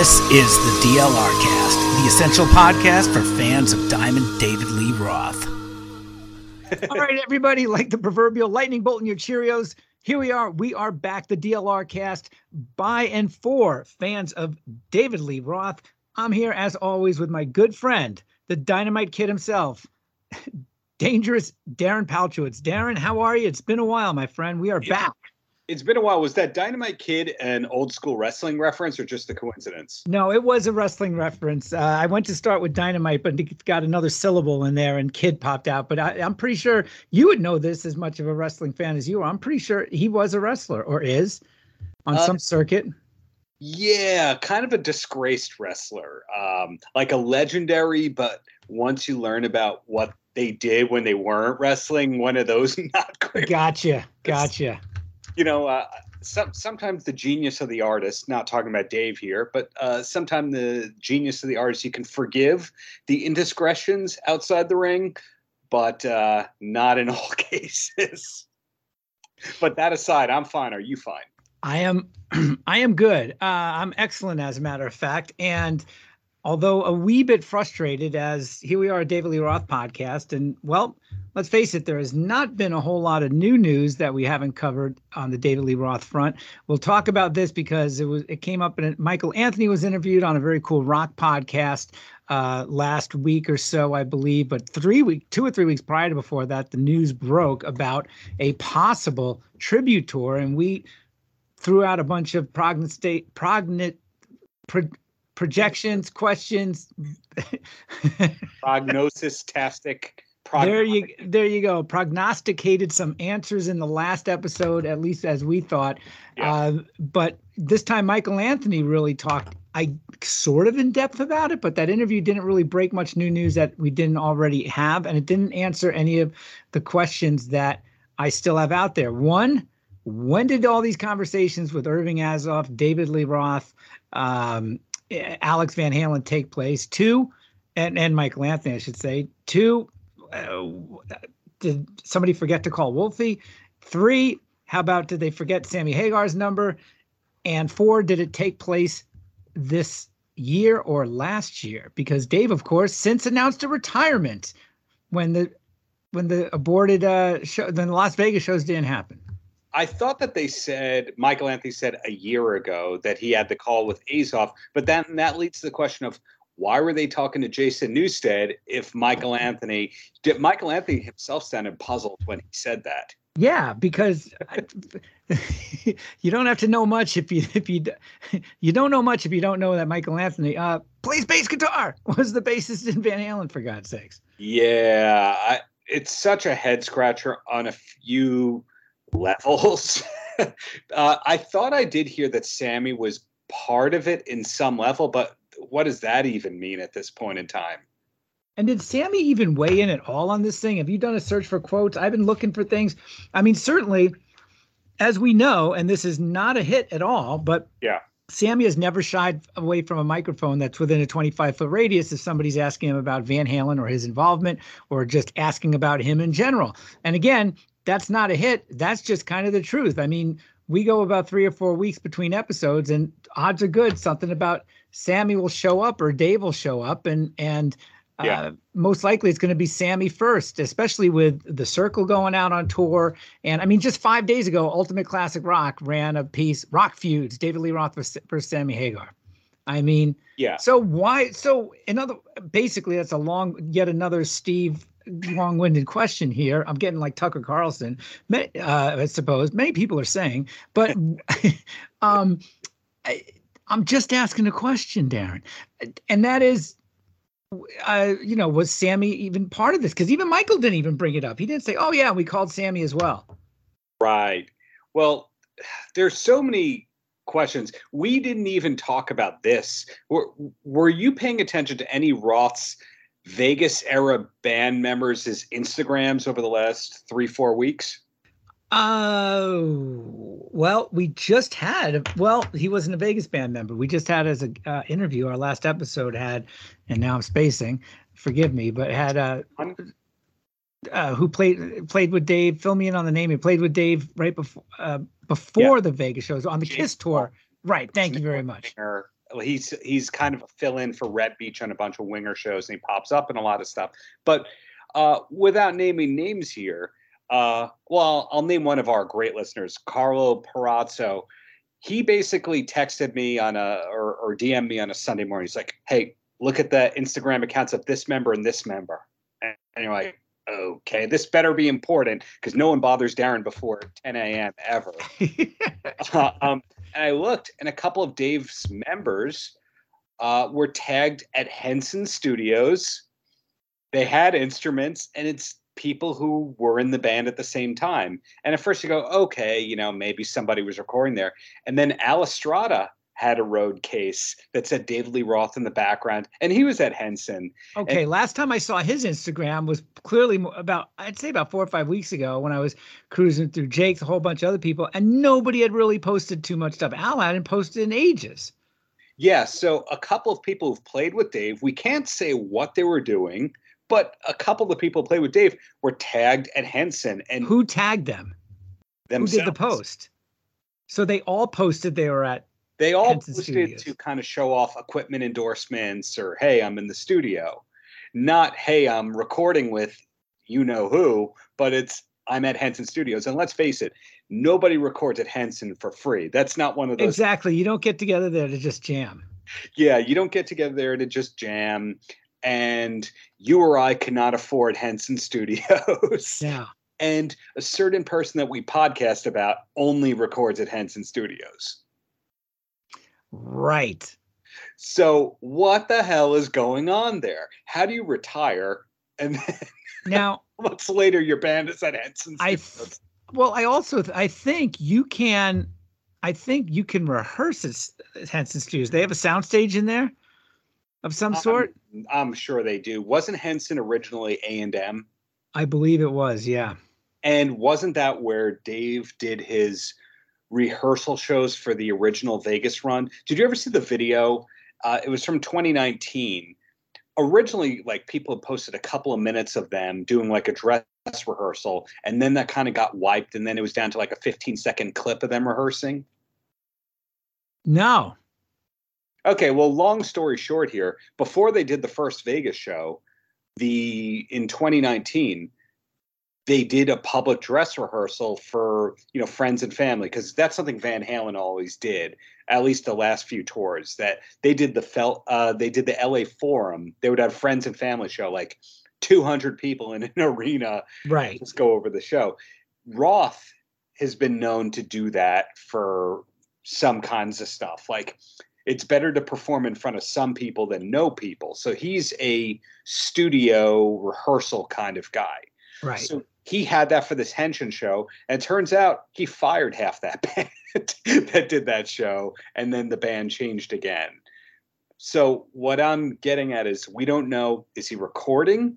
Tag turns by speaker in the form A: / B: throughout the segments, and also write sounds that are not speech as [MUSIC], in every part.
A: This is the DLR Cast, the essential podcast for fans of Diamond David Lee Roth. [LAUGHS] All right, everybody, like the proverbial lightning bolt in your Cheerios, here we are. We are back, the DLR Cast, by and for fans of David Lee Roth. I'm here, as always, with my good friend, the Dynamite Kid himself, [LAUGHS] Dangerous Darren Palchowitz. Darren, how are you? It's been a while, my friend. We are
B: Yeah.
A: back.
B: It's been a while. Was that Dynamite Kid an old school wrestling reference or just a coincidence?
A: No, it was a wrestling reference. Uh, I went to start with Dynamite, but it got another syllable in there, and Kid popped out. But I, I'm pretty sure you would know this as much of a wrestling fan as you are. I'm pretty sure he was a wrestler or is on
B: Uh,
A: some circuit.
B: Yeah, kind of a disgraced wrestler. Um, like a legendary, but once you learn about what they did when they weren't wrestling, one of those [LAUGHS] not great.
A: Gotcha, [LAUGHS] gotcha.
B: You know, uh, some, sometimes the genius of the artist, not talking about Dave here, but uh, sometimes the genius of the artist, you can forgive the indiscretions outside the ring, but uh, not in [LAUGHS] all cases. But that aside, I'm fine. Are you fine?
A: I am, [CLEARS THROAT] I am good. Uh, I'm excellent, as a matter of fact, and although a wee bit frustrated, as here we are, David Lee Roth podcast, and well, let's face it, there has not been a whole lot of new news that we haven't covered on the David Lee Roth front. We'll talk about this because it was it came up and Michael Anthony was interviewed on a very cool rock podcast uh, last week or so, I believe, but three week, two or three weeks prior to before that, the news broke about a possible tribute tour, and we threw out a bunch of prognostate prognit pro, projections, questions. [LAUGHS]
B: Prognosis tastic.
A: there you there you go. Prognosticated some answers in the last episode, at least as we thought.
B: Yeah.
A: Uh, but this time, Michael Anthony really talked. I sort of in depth about it, but that interview didn't really break much new news that we didn't already have, and it didn't answer any of the questions that I still have out there. One, when did all these conversations with Irving Azoff, David Lee Roth, um, Alex Van Halen take place? Two, and and Michael Anthony, I should say. Two, uh, did somebody forget to call Wolfie? Three, how about did they forget Sammy Hagar's number? And four, did it take place this year or last year? Because Dave, of course, since announced a retirement when the when the aborted uh show then the Las Vegas shows didn't happen.
B: I thought that they said Michael Anthony said a year ago that he had the call with Azoff, but then that leads to the question of why were they talking to Jason Newsted if Michael Anthony did Michael Anthony himself sounded puzzled when he said that.
A: Yeah, because I- [LAUGHS] you don't have to know much if you if you [LAUGHS] you don't know much if you don't know that Michael Anthony uh plays bass guitar [LAUGHS] was the bassist in Van Halen for God's sakes.
B: Yeah, I, it's such a head scratcher on a few levels. [LAUGHS] uh, I thought I did hear that Sammy was part of it in some level, but what does that even mean at this point in time?
A: And did Sammy even weigh in at all on this thing? Have you done a search for quotes? I've been looking for things. I mean, certainly, as we know, and this is not a hit at all, but
B: Yeah.
A: Sammy has never shied away from a microphone that's within a 25 foot radius if somebody's asking him about Van Halen or his involvement or just asking about him in general. And again, that's not a hit. That's just kind of the truth. I mean, we go about three or four weeks between episodes, and odds are good something about Sammy will show up or Dave will show up, and and uh,
B: Yeah.
A: most likely it's going to be Sammy first, especially with the Circle going out on tour. And I mean, just five days ago, Ultimate Classic Rock ran a piece, Rock Feuds, David Lee Roth versus, versus Sammy Hagar. I mean,
B: Yeah.
A: so why? So another, basically, that's a long, yet another Steve long-winded question here. I'm getting like Tucker Carlson, uh, I suppose. Many people are saying, but [LAUGHS] [LAUGHS] um, I, I'm just asking a question, Darren, and that is, uh, you know, was Sammy even part of this? Because even Michael didn't even bring it up. He didn't say, "Oh yeah, we called Sammy as well."
B: Right. Well, there's so many questions. We didn't even talk about this. Were, were you paying attention to any Roth's Vegas era band members' Instagrams over the last three, four weeks?
A: Oh, well, we just had, well, he wasn't a Vegas band member. We just had as a uh, interview, our last episode had, and now I'm spacing, forgive me, but had uh, uh, who played played with Dave, fill me in on the name. He played with Dave right before uh, before the Vegas shows on the
B: James
A: Kiss tour. Right. Thank you very much.
B: He's he's kind of a fill-in for Reb Beach on a bunch of winger shows, and he pops up in a lot of stuff. But uh, without naming names here, uh, well, I'll name one of our great listeners, Carlo Perazzo. He basically texted me on a or, or DM me on a Sunday morning. He's like, "Hey, look at the Instagram accounts of this member and this member," and, and you're like, "Okay, this better be important because no one bothers Darren before 10 a.m. ever." [LAUGHS] uh, um, and I looked, and a couple of Dave's members uh, were tagged at Henson Studios. They had instruments, and it's people who were in the band at the same time. And at first you go, okay, you know, maybe somebody was recording there. And then Al Estrada had a road case that said David Lee Roth in the background, and he was at Henson.
A: Okay,
B: and,
A: last time I saw his Instagram was clearly about I'd say about four or five weeks ago when I was cruising through Jake's, a whole bunch of other people, and nobody had really posted too much stuff. Al hadn't posted in ages.
B: Yeah, so a couple of people who've played with Dave, we can't say what they were doing, but a couple of the people who played with Dave were tagged at Henson. And
A: who tagged them?
B: Themselves.
A: Who did the post? So they all posted they were at
B: they all Henson posted Studios. to kind of show off equipment endorsements or hey, I'm in the studio. Not hey, I'm recording with you know who, but it's I'm at Henson Studios. And let's face it, nobody records at Henson for free. That's not one of those
A: Exactly. You don't get together there to just jam.
B: Yeah, you don't get together there to just jam. And you or I cannot afford Henson Studios. [LAUGHS]
A: Yeah.
B: And a certain person that we podcast about only records at Henson Studios.
A: Right.
B: So what the hell is going on there? How do you retire and then [LAUGHS]
A: now
B: months later your band is at Henson?
A: I th- well, I also th- I think you can I think you can rehearse at Henson Studios. They have a soundstage in there of some um, sort.
B: I'm, I'm sure they do. Wasn't Henson originally A and M?
A: I believe it was. Yeah.
B: And wasn't that where Dave did his rehearsal shows for the original Vegas run. Did you ever see the video? Uh, it was from 2019. Originally, like people had posted a couple of minutes of them doing like a dress rehearsal, and then that kind of got wiped, and then it was down to like a 15 second clip of them rehearsing.
A: No.
B: Okay, well, long story short here, before they did the first Vegas show, the in 2019, they did a public dress rehearsal for you know friends and family because that's something Van Halen always did at least the last few tours that they did the felt uh, they did the LA Forum. They would have friends and family show like 200 people in an [LAUGHS] arena
A: right.
B: just go over the show. Roth has been known to do that for some kinds of stuff like it's better to perform in front of some people than no people. So he's a studio rehearsal kind of guy.
A: Right.
B: So he had that for this Henson show, and it turns out he fired half that [LAUGHS] band that did that show, and then the band changed again. So what I'm getting at is we don't know is he recording?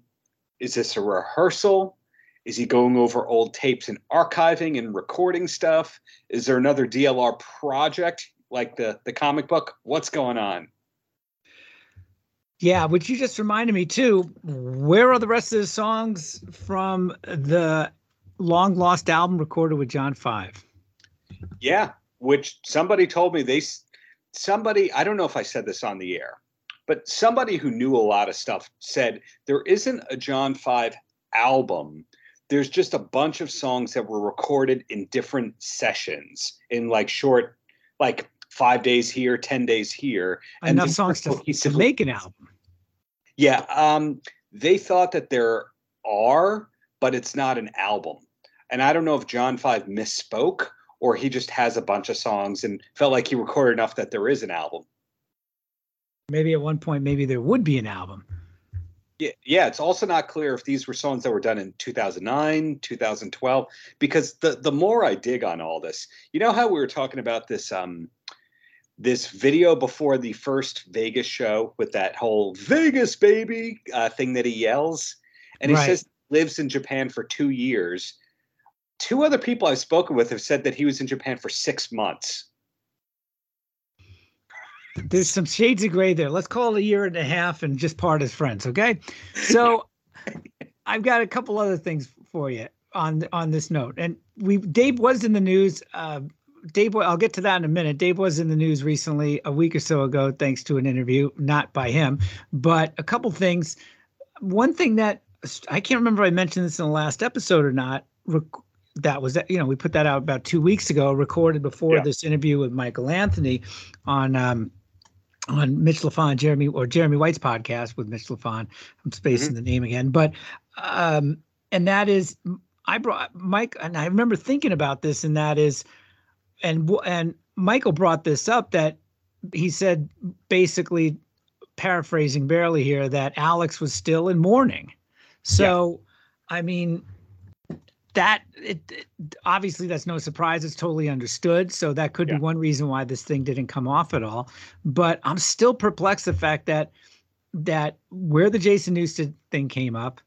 B: Is this a rehearsal? Is he going over old tapes and archiving and recording stuff? Is there another DLR project like the the comic book? What's going on?
A: Yeah, which you just reminded me too. Where are the rest of the songs from the long lost album recorded with John Five?
B: Yeah, which somebody told me they somebody I don't know if I said this on the air, but somebody who knew a lot of stuff said there isn't a John Five album. There's just a bunch of songs that were recorded in different sessions in like short, like five days here, ten days here.
A: Enough songs to, to make an album.
B: Yeah, um, they thought that there are, but it's not an album. And I don't know if John Five misspoke or he just has a bunch of songs and felt like he recorded enough that there is an album.
A: Maybe at one point, maybe there would be an album.
B: Yeah, yeah. It's also not clear if these were songs that were done in 2009, 2012. Because the the more I dig on all this, you know how we were talking about this um, this video before the first Vegas show with that whole Vegas baby uh, thing that he yells. And he right. says lives in Japan for two years. Two other people I've spoken with have said that he was in Japan for six months.
A: There's some shades of gray there. Let's call it a year and a half and just part as friends, okay? So [LAUGHS] I've got a couple other things for you on on this note. And we Dave was in the news uh, Dave, I'll get to that in a minute. Dave was in the news recently, a week or so ago, thanks to an interview, not by him, but a couple things. One thing that I can't remember if I mentioned this in the last episode or not. That was you know we put that out about two weeks ago, recorded before yeah. this interview with Michael Anthony on um, on Mitch Lafon, Jeremy or Jeremy White's podcast with Mitch Lafon. I'm spacing mm-hmm. the name again, but um, and that is I brought Mike, and I remember thinking about this, and that is, and and Michael brought this up that he said basically, paraphrasing barely here, that Alex was still in mourning. So, yeah. I mean, that it, it, obviously that's no surprise. It's totally understood. So that could yeah. be one reason why this thing didn't come off at all. But I'm still perplexed the fact that that where the Jason Newsted thing came up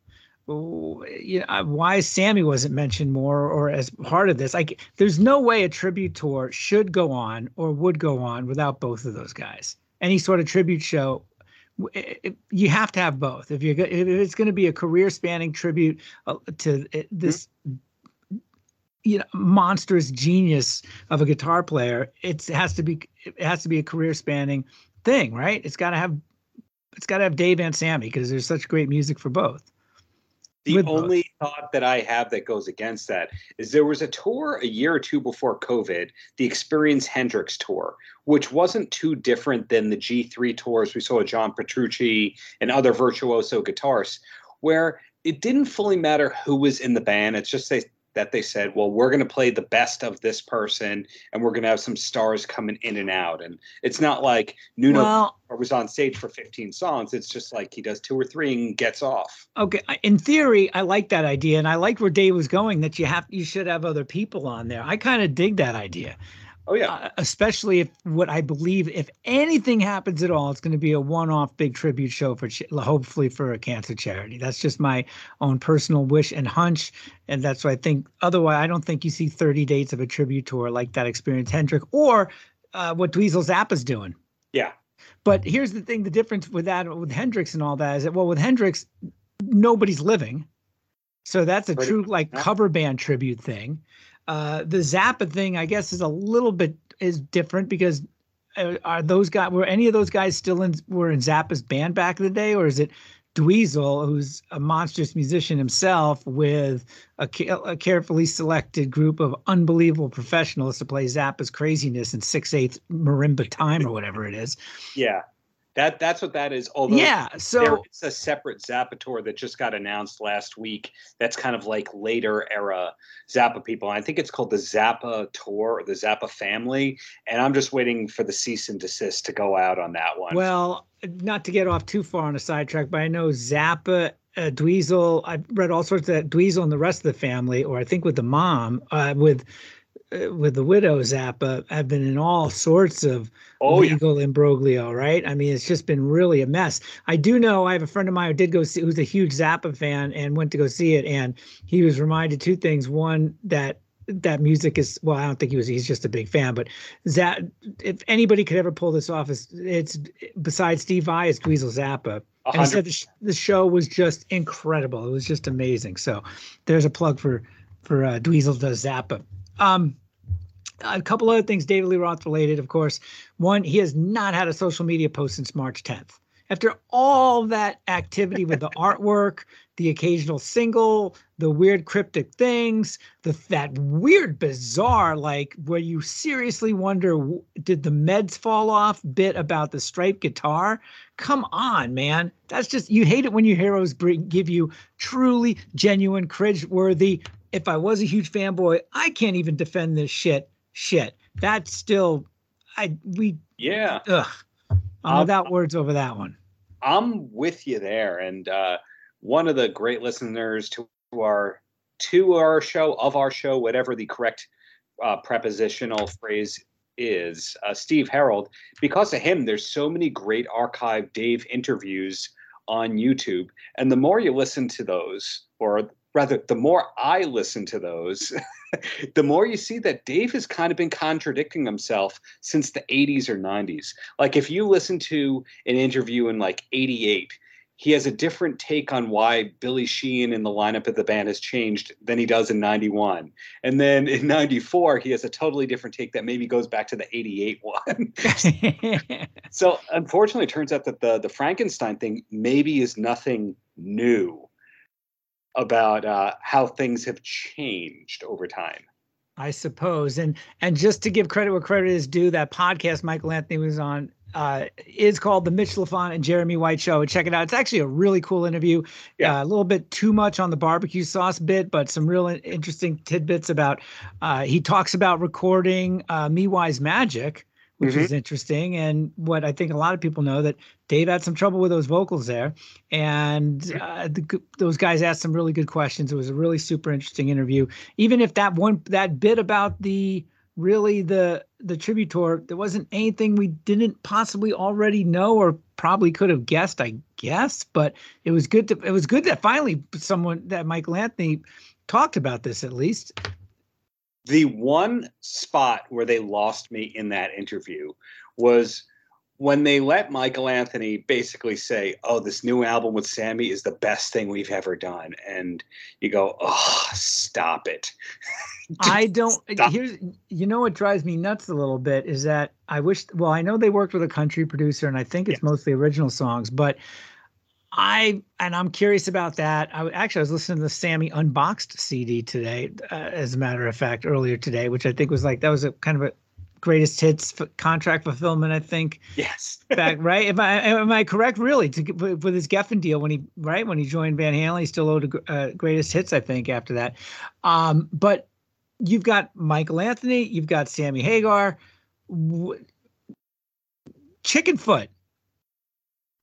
A: you know, why Sammy wasn't mentioned more or as part of this. Like, there's no way a tribute tour should go on or would go on without both of those guys. Any sort of tribute show, it, you have to have both. If you if it's going to be a career spanning tribute uh, to this, mm-hmm. you know, monstrous genius of a guitar player, it has to be it has to be a career spanning thing, right? It's got to have it's got to have Dave and Sammy because there's such great music for both.
B: The only thought that I have that goes against that is there was a tour a year or two before COVID, the Experience Hendrix tour, which wasn't too different than the G3 tours we saw with John Petrucci and other virtuoso guitarists, where it didn't fully matter who was in the band. It's just they that they said, well, we're going to play the best of this person and we're going to have some stars coming in and out. And it's not like Nuno well, was on stage for 15 songs. It's just like he does two or three and gets off.
A: Okay. In theory, I like that idea. And I like where Dave was going that you have, you should have other people on there. I kind of dig that idea.
B: Oh yeah. Uh,
A: especially if what I believe, if anything happens at all, it's going to be a one-off big tribute show for hopefully for a cancer charity. That's just my own personal wish and hunch, and that's what I think. Otherwise, I don't think you see 30 dates of a tribute tour like that Experience Hendrix or uh, what Dweezil Zappa's doing.
B: Yeah.
A: But here's the thing: the difference with that, with Hendrix and all that, is that well, with Hendrix, nobody's living, so that's a true like cover band tribute thing. Uh, the Zappa thing, I guess, is a little bit is different because uh, are those guys were any of those guys still in were in Zappa's band back in the day, or is it Dweezil, who's a monstrous musician himself, with a, a carefully selected group of unbelievable professionals to play Zappa's craziness in six eighths marimba time or whatever it is?
B: Yeah, that that's what that is. Although
A: yeah, so
B: it's a separate Zappa tour that just got announced last week. That's kind of like later era Zappa people. I think it's called the Zappa tour or the Zappa family. And I'm just waiting for the cease and desist to go out on that one.
A: Well, not to get off too far on a sidetrack, but I know Zappa uh, Dweezil. I've read all sorts of that Dweezil and the rest of the family, or I think with the mom, uh, with with the widow Zappa have been in all sorts of oh, legal yeah. imbroglio, right? I mean, it's just been really a mess. I do know I have a friend of mine who did go see, who's a huge Zappa fan and went to go see it, and he was reminded two things: one that that music is well, I don't think he was. He's just a big fan, but that if anybody could ever pull this off, it's, it's besides Steve Vai, it's Dweezil Zappa. 100%. And he said the, sh- the show was just incredible. It was just amazing. So there's a plug for for uh, Dweezil does Zappa. Um, a couple other things David Lee Roth related, of course. One, he has not had a social media post since March 10th. After all that activity with the [LAUGHS] artwork, the occasional single, the weird cryptic things, the that weird bizarre like where you seriously wonder did the meds fall off bit about the striped guitar? Come on, man. That's just you hate it when your heroes bring give you truly genuine cringe-worthy if I was a huge fanboy, I can't even defend this shit. Shit. That's still I we
B: Yeah.
A: Ugh. I'm um, without words over that one.
B: I'm with you there. And uh one of the great listeners to our to our show, of our show, whatever the correct uh, prepositional phrase is, uh, Steve Harold. Because of him, there's so many great archive Dave interviews on YouTube. And the more you listen to those, or rather, the more I listen to those, [LAUGHS] the more you see that Dave has kind of been contradicting himself since the 80s or 90s. Like if you listen to an interview in like 88, he has a different take on why Billy Sheehan in the lineup of the band has changed than he does in 91. And then in 94, he has a totally different take that maybe goes back to the 88 one. [LAUGHS] so unfortunately, it turns out that the, the Frankenstein thing maybe is nothing new about uh, how things have changed over time.
A: I suppose. And and just to give credit where credit is due, that podcast Michael Anthony was on uh, is called the Mitch Lafon and Jeremy White Show. Check it out. It's actually a really cool interview. Yeah. Uh, a little bit too much on the barbecue sauce bit, but some real interesting tidbits about. Uh, he talks about recording uh, Me Wise Magic, which mm-hmm. is interesting, and what I think a lot of people know that Dave had some trouble with those vocals there, and uh, the, those guys asked some really good questions. It was a really super interesting interview. Even if that one that bit about the really the the tribute tour there wasn't anything we didn't possibly already know or probably could have guessed i guess but it was good to it was good that finally someone that michael anthony talked about this at least
B: the one spot where they lost me in that interview was when they let Michael Anthony basically say, "Oh, this new album with Sammy is the best thing we've ever done," and you go, "Oh, stop it." [LAUGHS]
A: I don't. Stop. Here's, you know, what drives me nuts a little bit is that I wish. Well, I know they worked with a country producer, and I think it's yes. mostly original songs, but I and I'm curious about that. I actually I was listening to the Sammy Unboxed CD today, uh, as a matter of fact, earlier today, which I think was like that was a kind of a greatest hits contract fulfillment. I think.
B: Yes. [LAUGHS]
A: back right. Am I am I correct? Really, to with his Geffen deal when he right when he joined Van Halen, he still owed a, uh, greatest hits. I think after that, um, but you've got Michael Anthony, you've got Sammy Hagar, w- Chickenfoot.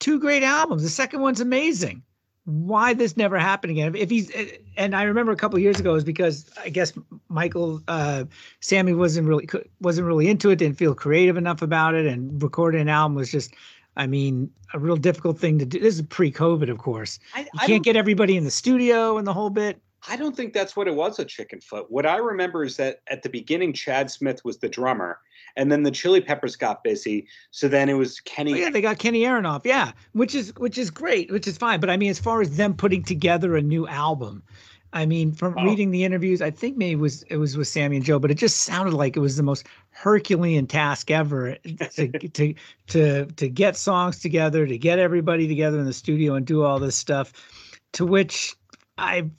A: Two great albums. The second one's amazing why this never happened again. If he's and I remember a couple years ago is because I guess Michael uh, Sammy wasn't really wasn't really into it, didn't feel creative enough about it, and recording an album was just. I mean, a real difficult thing to do. This is pre-COVID, of course. I, you I can't get everybody in the studio and the whole bit.
B: I don't think that's what it was a chicken foot. What I remember is that at the beginning, Chad Smith was the drummer, and then the Chili Peppers got busy. So then it was Kenny.
A: Oh, yeah, they got Kenny Aronoff. Yeah, which is which is great, which is fine. But I mean, as far as them putting together a new album, I mean, from oh. reading the interviews, I think maybe it was it was with Sammy and Joe, but it just sounded like it was the most Herculean task ever [LAUGHS] to to to to get songs together, to get everybody together in the studio and do all this stuff. To which I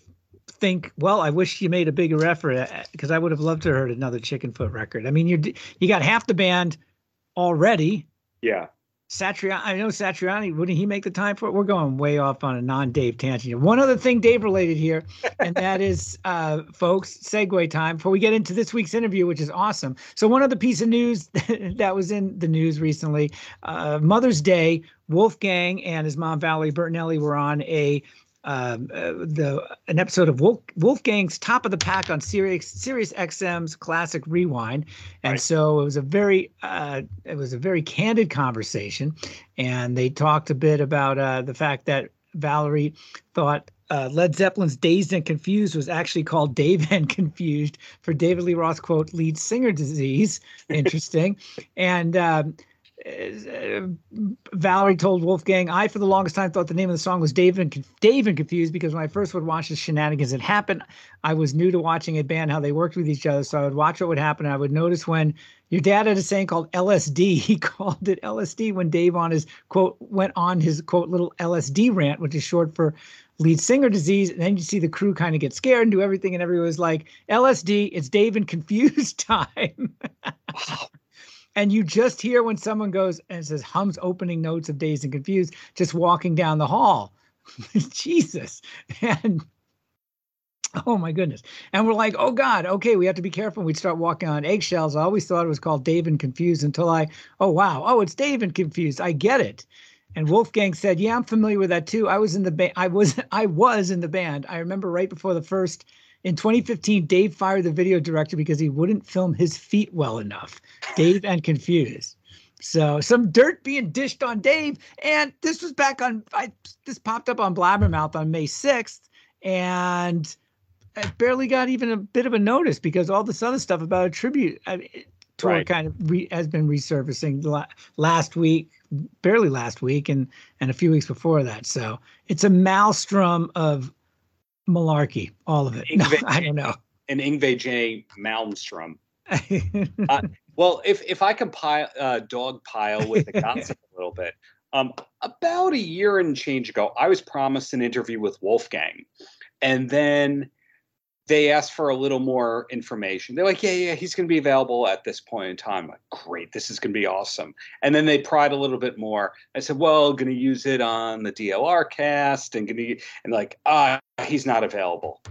A: think, well, I wish you made a bigger effort because uh, I would have loved to heard another Chickenfoot record. I mean, you you got half the band already.
B: Yeah.
A: Satriani, I know Satriani, wouldn't he make the time for it? We're going way off on a non-Dave tangent. One other thing Dave related here, [LAUGHS] and that is, uh, folks, segue time before we get into this week's interview, which is awesome. So one other piece of news [LAUGHS] that was in the news recently, uh, Mother's Day, Wolfgang and his mom Valerie Bertinelli were on a um, uh, the an episode of Wolf, Wolfgang's Top of the Pack on Sirius Sirius XM's Classic Rewind, and right. so it was a very uh, it was a very candid conversation, and they talked a bit about uh, the fact that Valerie thought uh, Led Zeppelin's Dazed and Confused was actually called Dave [LAUGHS] and Confused for David Lee Roth, quote, lead singer disease. [LAUGHS] Interesting. and um, Uh, Valerie told Wolfgang, I for the longest time thought the name of the song was Dave and Dave and Confused because when I first would watch the shenanigans that happened, I was new to watching a band how they worked with each other. So I would watch what would happen. And I would notice when your dad had a saying called LSD. [LAUGHS] He called it LSD when Dave on his quote went on his quote little LSD rant, which is short for lead singer disease. And then you see the crew kind of get scared and do everything, and everyone was like, LSD, it's Dave and Confused [LAUGHS] time [LAUGHS] and you just hear when someone goes and says hums opening notes of dazed and confused just walking down the hall. [LAUGHS] Jesus. And oh my goodness. And we're like oh god okay we have to be careful. We'd start walking on eggshells. I always thought it was called dave and confused until i oh wow. Oh it's dave and confused. I get it. And wolfgang said yeah i'm familiar with that too. I was in the band i was [LAUGHS] i was in the band. I remember right before the first in 2015, Dave fired the video director because he wouldn't film his feet well enough. Dave and confused. So some dirt being dished on Dave, and this was back on. I this popped up on Blabbermouth on May 6th, and I barely got even a bit of a notice because all this other stuff about a tribute I mean, tour right. kind of re, has been resurfacing last week, barely last week and and a few weeks before that. So it's a maelstrom of malarkey, all of it. No, I don't know.
B: And Yngwie J. Malmsteen. [LAUGHS] uh, well, if if I can pile uh, dog pile with the gossip a little bit, um, about a year and change ago, I was promised an interview with Wolfgang, and then they asked for a little more information. They're like, yeah, yeah, he's going to be available at this point in time. I'm like, great, this is going to be awesome. And then they pried a little bit more. I said, well, going to use it on the DLR cast and going to, and like, ah, he's not available.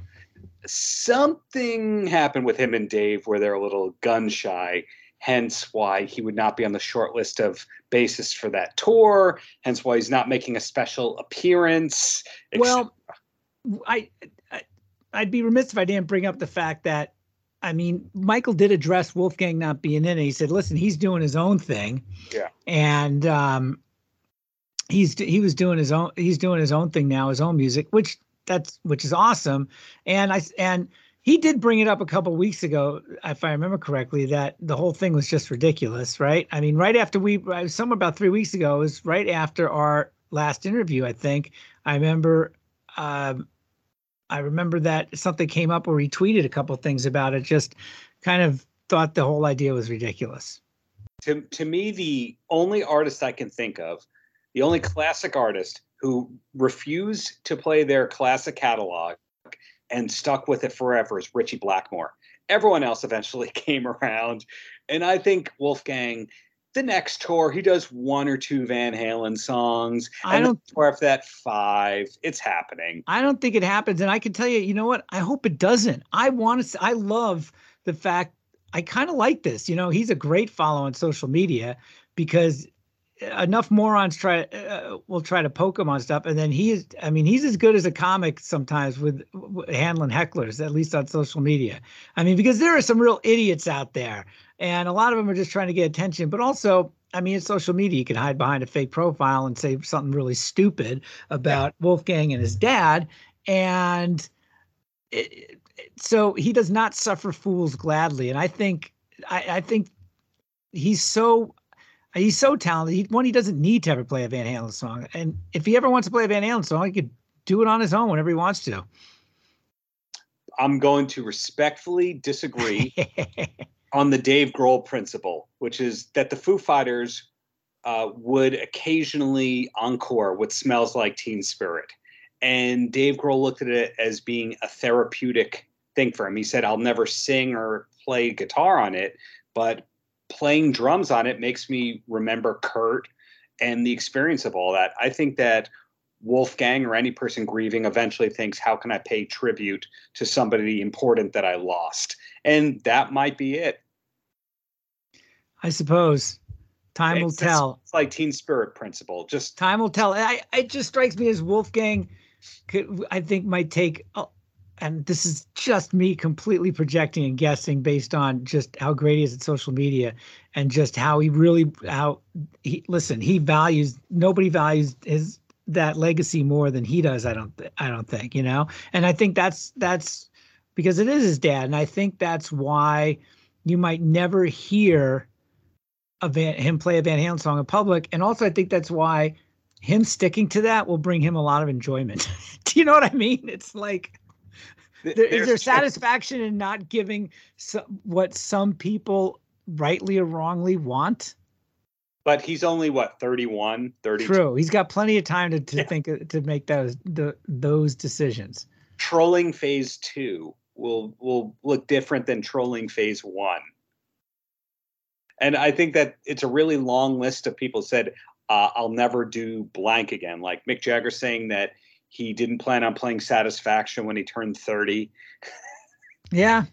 B: Something happened with him and Dave where they're a little gun shy. Hence why he would not be on the short list of bassists for that tour. Hence why he's not making a special appearance.
A: Well, I I'd be remiss if I didn't bring up the fact that, I mean, Michael did address Wolfgang not being in it. He said, "Listen, he's doing his own thing."
B: Yeah.
A: And um, he's he was doing his own he's doing his own thing now, his own music, which that's which is awesome. And I and he did bring it up a couple weeks ago, if I remember correctly, that the whole thing was just ridiculous, right? I mean, right after we, somewhere about three weeks ago, it was right after our last interview, I think. I remember um, I remember that something came up where he tweeted a couple things about it. Just kind of thought the whole idea was ridiculous.
B: To to me, the only artist I can think of, the only classic artist who refused to play their classic catalog and stuck with it forever is Ritchie Blackmore. Everyone else eventually [LAUGHS] came around, and I think Wolfgang the next tour he does one or two Van Halen songs. I don't tour after that five. It's happening.
A: I don't think it happens, and I can tell you, you know what? I hope it doesn't. I want to. I love the fact. I kind of like this. You know, he's a great follow on social media because enough morons try uh, will try to poke him on stuff. And then he is i mean he's as good as a comic sometimes with, with handling hecklers at least on social media. I mean because there are some real idiots out there and a lot of them are just trying to get attention. But also i mean it's social media. You can hide behind a fake profile and say something really stupid about yeah. wolfgang and his dad. And it, so he does not suffer fools gladly. And i think I, I think he's so He's so talented. He, one, he doesn't need to ever play a Van Halen song, and if he ever wants to play a Van Halen song, he could do it on his own whenever he wants to.
B: I'm going to respectfully disagree [LAUGHS] on the Dave Grohl principle, which is that the Foo Fighters uh, would occasionally encore what smells like Teen Spirit, and Dave Grohl looked at it as being a therapeutic thing for him. He said, "I'll never sing or play guitar on it, but playing drums on it makes me remember Kurt and the experience of all that. I think that Wolfgang or any person grieving eventually thinks, how can I pay tribute to somebody important that I lost? And that might be it.
A: I suppose. Time it's, will tell.
B: It's like teen spirit principle. Just
A: time will tell. I, it just strikes me as Wolfgang could, I think might take and this is just me completely projecting and guessing based on just how great he is at social media and just how he really how he listen he values nobody values his that legacy more than he does i don't i don't think you know? And i think that's that's because it is his dad. And i think that's why you might never hear a van, him play a van halen song in public. And also i think that's why him sticking to that will bring him a lot of enjoyment. [LAUGHS] Do you know what i mean? It's like there, is there [LAUGHS] satisfaction in not giving some, what some people rightly or wrongly want?
B: But he's only what 31, 30.
A: True. He's got plenty of time to, to yeah. think to make those the, those decisions.
B: Trolling phase 2 will will look different than trolling phase 1. And I think that it's a really long list of people said uh, I'll never do blank again. Like Mick Jagger saying that he didn't plan on playing Satisfaction when he turned 30.
A: yeah,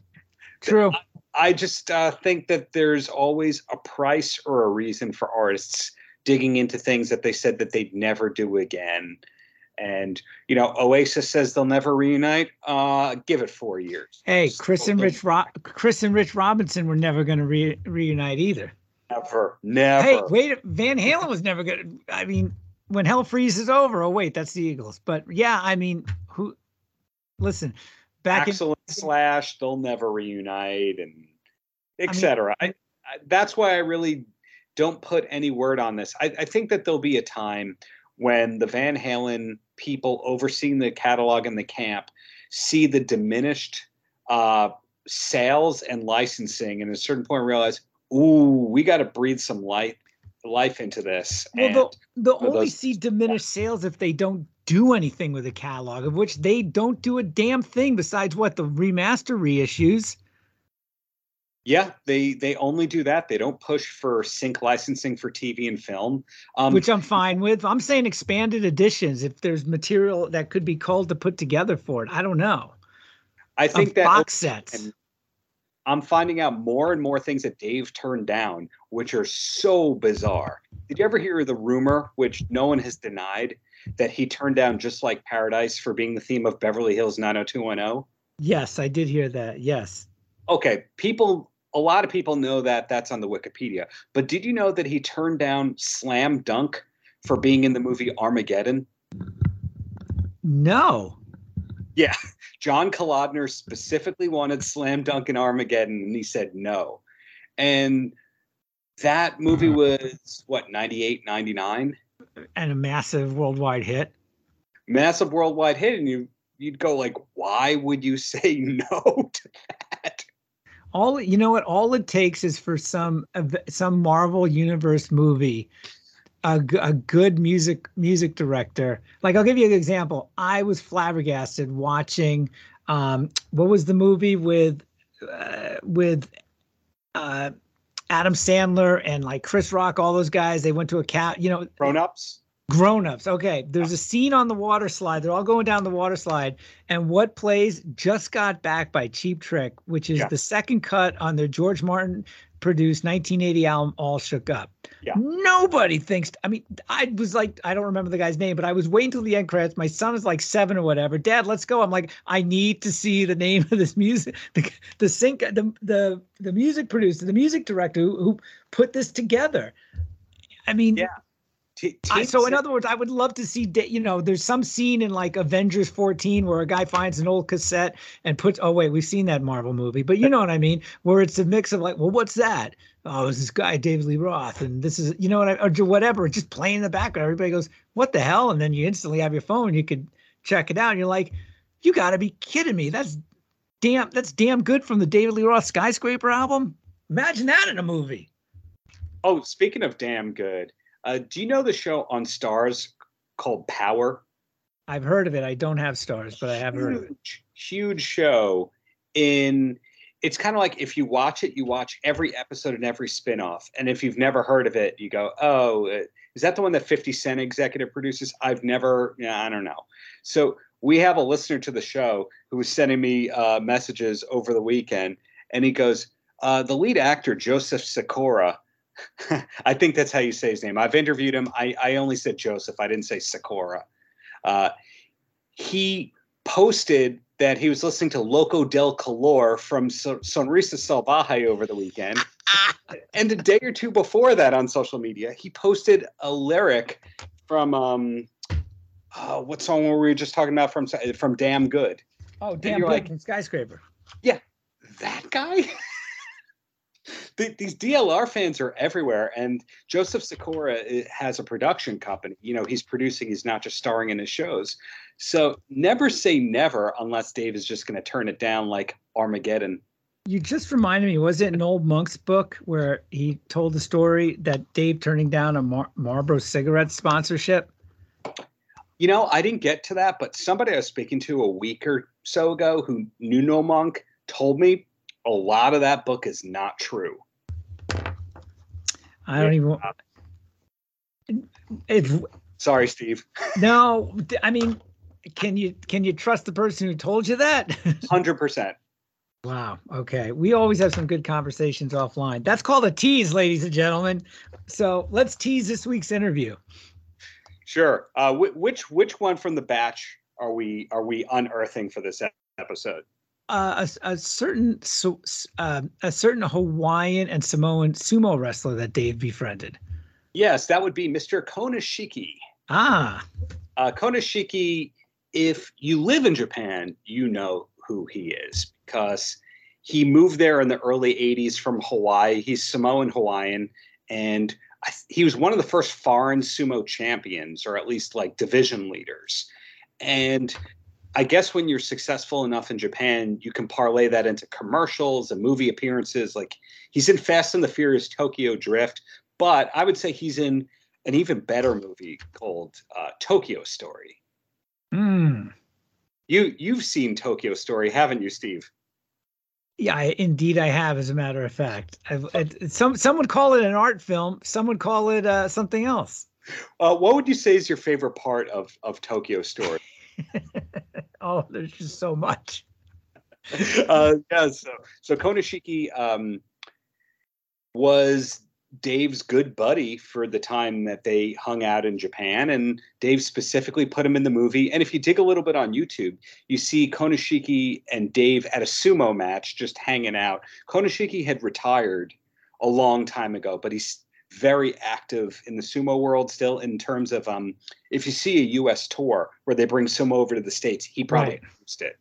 A: true.
B: I, I just uh, think that there's always a price or a reason for artists digging into things that they said that they'd never do again. And you know, Oasis says they'll never reunite. Uh, give it four years.
A: Hey, Chris and Rich, Ro- Chris and Rich Robinson were never going to re- reunite either.
B: Never, never.
A: Hey, wait, Van Halen was never going to. I mean, when hell freezes over. Oh wait, that's the Eagles. But yeah, I mean, who? Listen, back
B: Axl in Slash, they'll never reunite, and etc. I, mean, I, I, that's why I really don't put any word on this. I, I think that there'll be a time when the Van Halen people overseeing the catalog in the camp see the diminished uh, sales and licensing, and at a certain point realize, ooh, we got to breathe some light life into this.
A: Well, they'll, they'll only those, see diminished sales if they don't do anything with the catalog, of which they don't do a damn thing besides what the remaster reissues.
B: Yeah, they they only do that. They don't push for sync licensing for TV and film,
A: um, which I'm fine with. I'm saying expanded editions if there's material that could be called to put together for it. I don't know.
B: I think that
A: box sets.
B: I'm finding out more and more things that Dave turned down, which are so bizarre. Did you ever hear the rumor, which no one has denied, that he turned down just like Paradise for being the theme of Beverly Hills 90210?
A: Yes, I did hear that. Yes.
B: Okay, people a lot of people know that that's on the Wikipedia. But did you know that he turned down Slam Dunk for being in the movie Armageddon?
A: No.
B: Yeah. [LAUGHS] John Kalodner specifically wanted Slam Dunk in Armageddon, and he said no. And that movie mm-hmm. was, what, 98, 99?
A: And a massive worldwide hit.
B: Massive worldwide hit. And you, you'd go like, why would you [LAUGHS] say no to that?
A: all you know what all it takes is for some some marvel universe movie a, a good music music director like i'll give you an example i was flabbergasted watching um what was the movie with uh, with uh adam sandler and like chris rock all those guys they went to a cat you know
B: grown ups
A: Grown-ups. Okay. There's a scene on the water slide. They're all going down the water slide. And what plays just got back by Cheap Trick, which is yeah. the second cut on their George Martin produced 1980 album All Shook Up.
B: Yeah.
A: Nobody thinks I mean, I was like, I don't remember the guy's name, but I was waiting till the end credits. My son is like seven or whatever. Dad, let's go. I'm like, I need to see the name of this music, [LAUGHS] the the sync the the the music producer, the music director who, who put this together. I mean,
B: yeah
A: T- I, so in other words, I would love to see, you know, there's some scene in like Avengers 14 where a guy finds an old cassette and puts, oh wait, we've seen that Marvel movie, but you know what I mean, where it's a mix of like, well, what's that? Oh, it's this guy David Lee Roth, and this is, you know what, I, or whatever, just playing in the background. Everybody goes, what the hell? And then you instantly have your phone, you could check it out. And you're like, you got to be kidding me. That's damn, that's damn good from the David Lee Roth Skyscraper album. Imagine that in a movie.
B: Oh, speaking of damn good, uh, do you know the show on Starz called Power?
A: I've heard of it. I don't have Starz, but I have huge, heard of it.
B: Huge show. In it's kind of like if you watch it, you watch every episode and every spinoff. And if you've never heard of it, you go, "Oh, uh, is that the one that 50 Cent executive produces?" I've never. Yeah, I don't know. So we have a listener to the show who was sending me uh, messages over the weekend, and he goes, uh, "The lead actor Joseph Sikora." [LAUGHS] I think that's how you say his name. I've interviewed him. I, I only said Joseph. I didn't say Sikora. Uh, he posted that he was listening to Loco del Calor from so- Sonrisa Salvaje over the weekend. and a day or two before that on social media, he posted a lyric from um, uh, what song were we just talking about from from Damn Good?
A: Oh, Damn Good like, from Skyscraper.
B: Yeah, that guy. [LAUGHS] the, these DLR fans are everywhere, and Joseph Sikora eh, has a production company. You know, he's producing; he's not just starring in his shows. So never say never unless Dave is just going to turn it down like Armageddon.
A: You just reminded me. Was it an Noel Monk's book where he told the story that Dave turning down a Mar- Marlboro cigarette sponsorship?
B: You know, I didn't get to that, but somebody I was speaking to a week or so ago who knew Noel Monk told me a lot of that book is not true.
A: I don't even.
B: Sorry, Steve. [LAUGHS]
A: No, I mean, can you can you trust the person who told you that? [LAUGHS]
B: Hundred percent.
A: Wow. Okay. We always have some good conversations offline. That's called a tease, ladies and gentlemen. So let's tease this week's interview.
B: Sure. Uh, which which one from the batch are we are we unearthing for this episode?
A: Uh, a, a, certain so uh, a certain Hawaiian and Samoan sumo wrestler that Dave befriended.
B: Yes, that would be Mr. Konishiki.
A: Ah,
B: uh, Konishiki. If you live in Japan, you know who he is because he moved there in the early '80s from Hawaii. He's Samoan Hawaiian, and I, he was one of the first foreign sumo champions, or at least like division leaders. And I guess when you're successful enough in Japan, you can parlay that into commercials and movie appearances. Like he's in Fast and the Furious Tokyo Drift, but I would say he's in an even better movie called uh, Tokyo Story.
A: Mm.
B: You you've seen Tokyo Story, haven't you, Steve?
A: Yeah, I, indeed, I have. As a matter of fact, it, some some would call it an art film. Some would call it uh, something else.
B: Uh, what would you say is your favorite part of of Tokyo Story? [LAUGHS] [LAUGHS]
A: oh, there's just so much. [LAUGHS]
B: uh, yeah, so so Konishiki um, was Dave's good buddy for the time that they hung out in Japan, and Dave specifically put him in the movie. And if you dig a little bit on YouTube, you see Konishiki and Dave at a sumo match, just hanging out. Konishiki had retired a long time ago, but he's very active in the sumo world still. In terms of, um, if you see a U.S. tour where they bring sumo over to the states, he probably
A: Right.
B: it.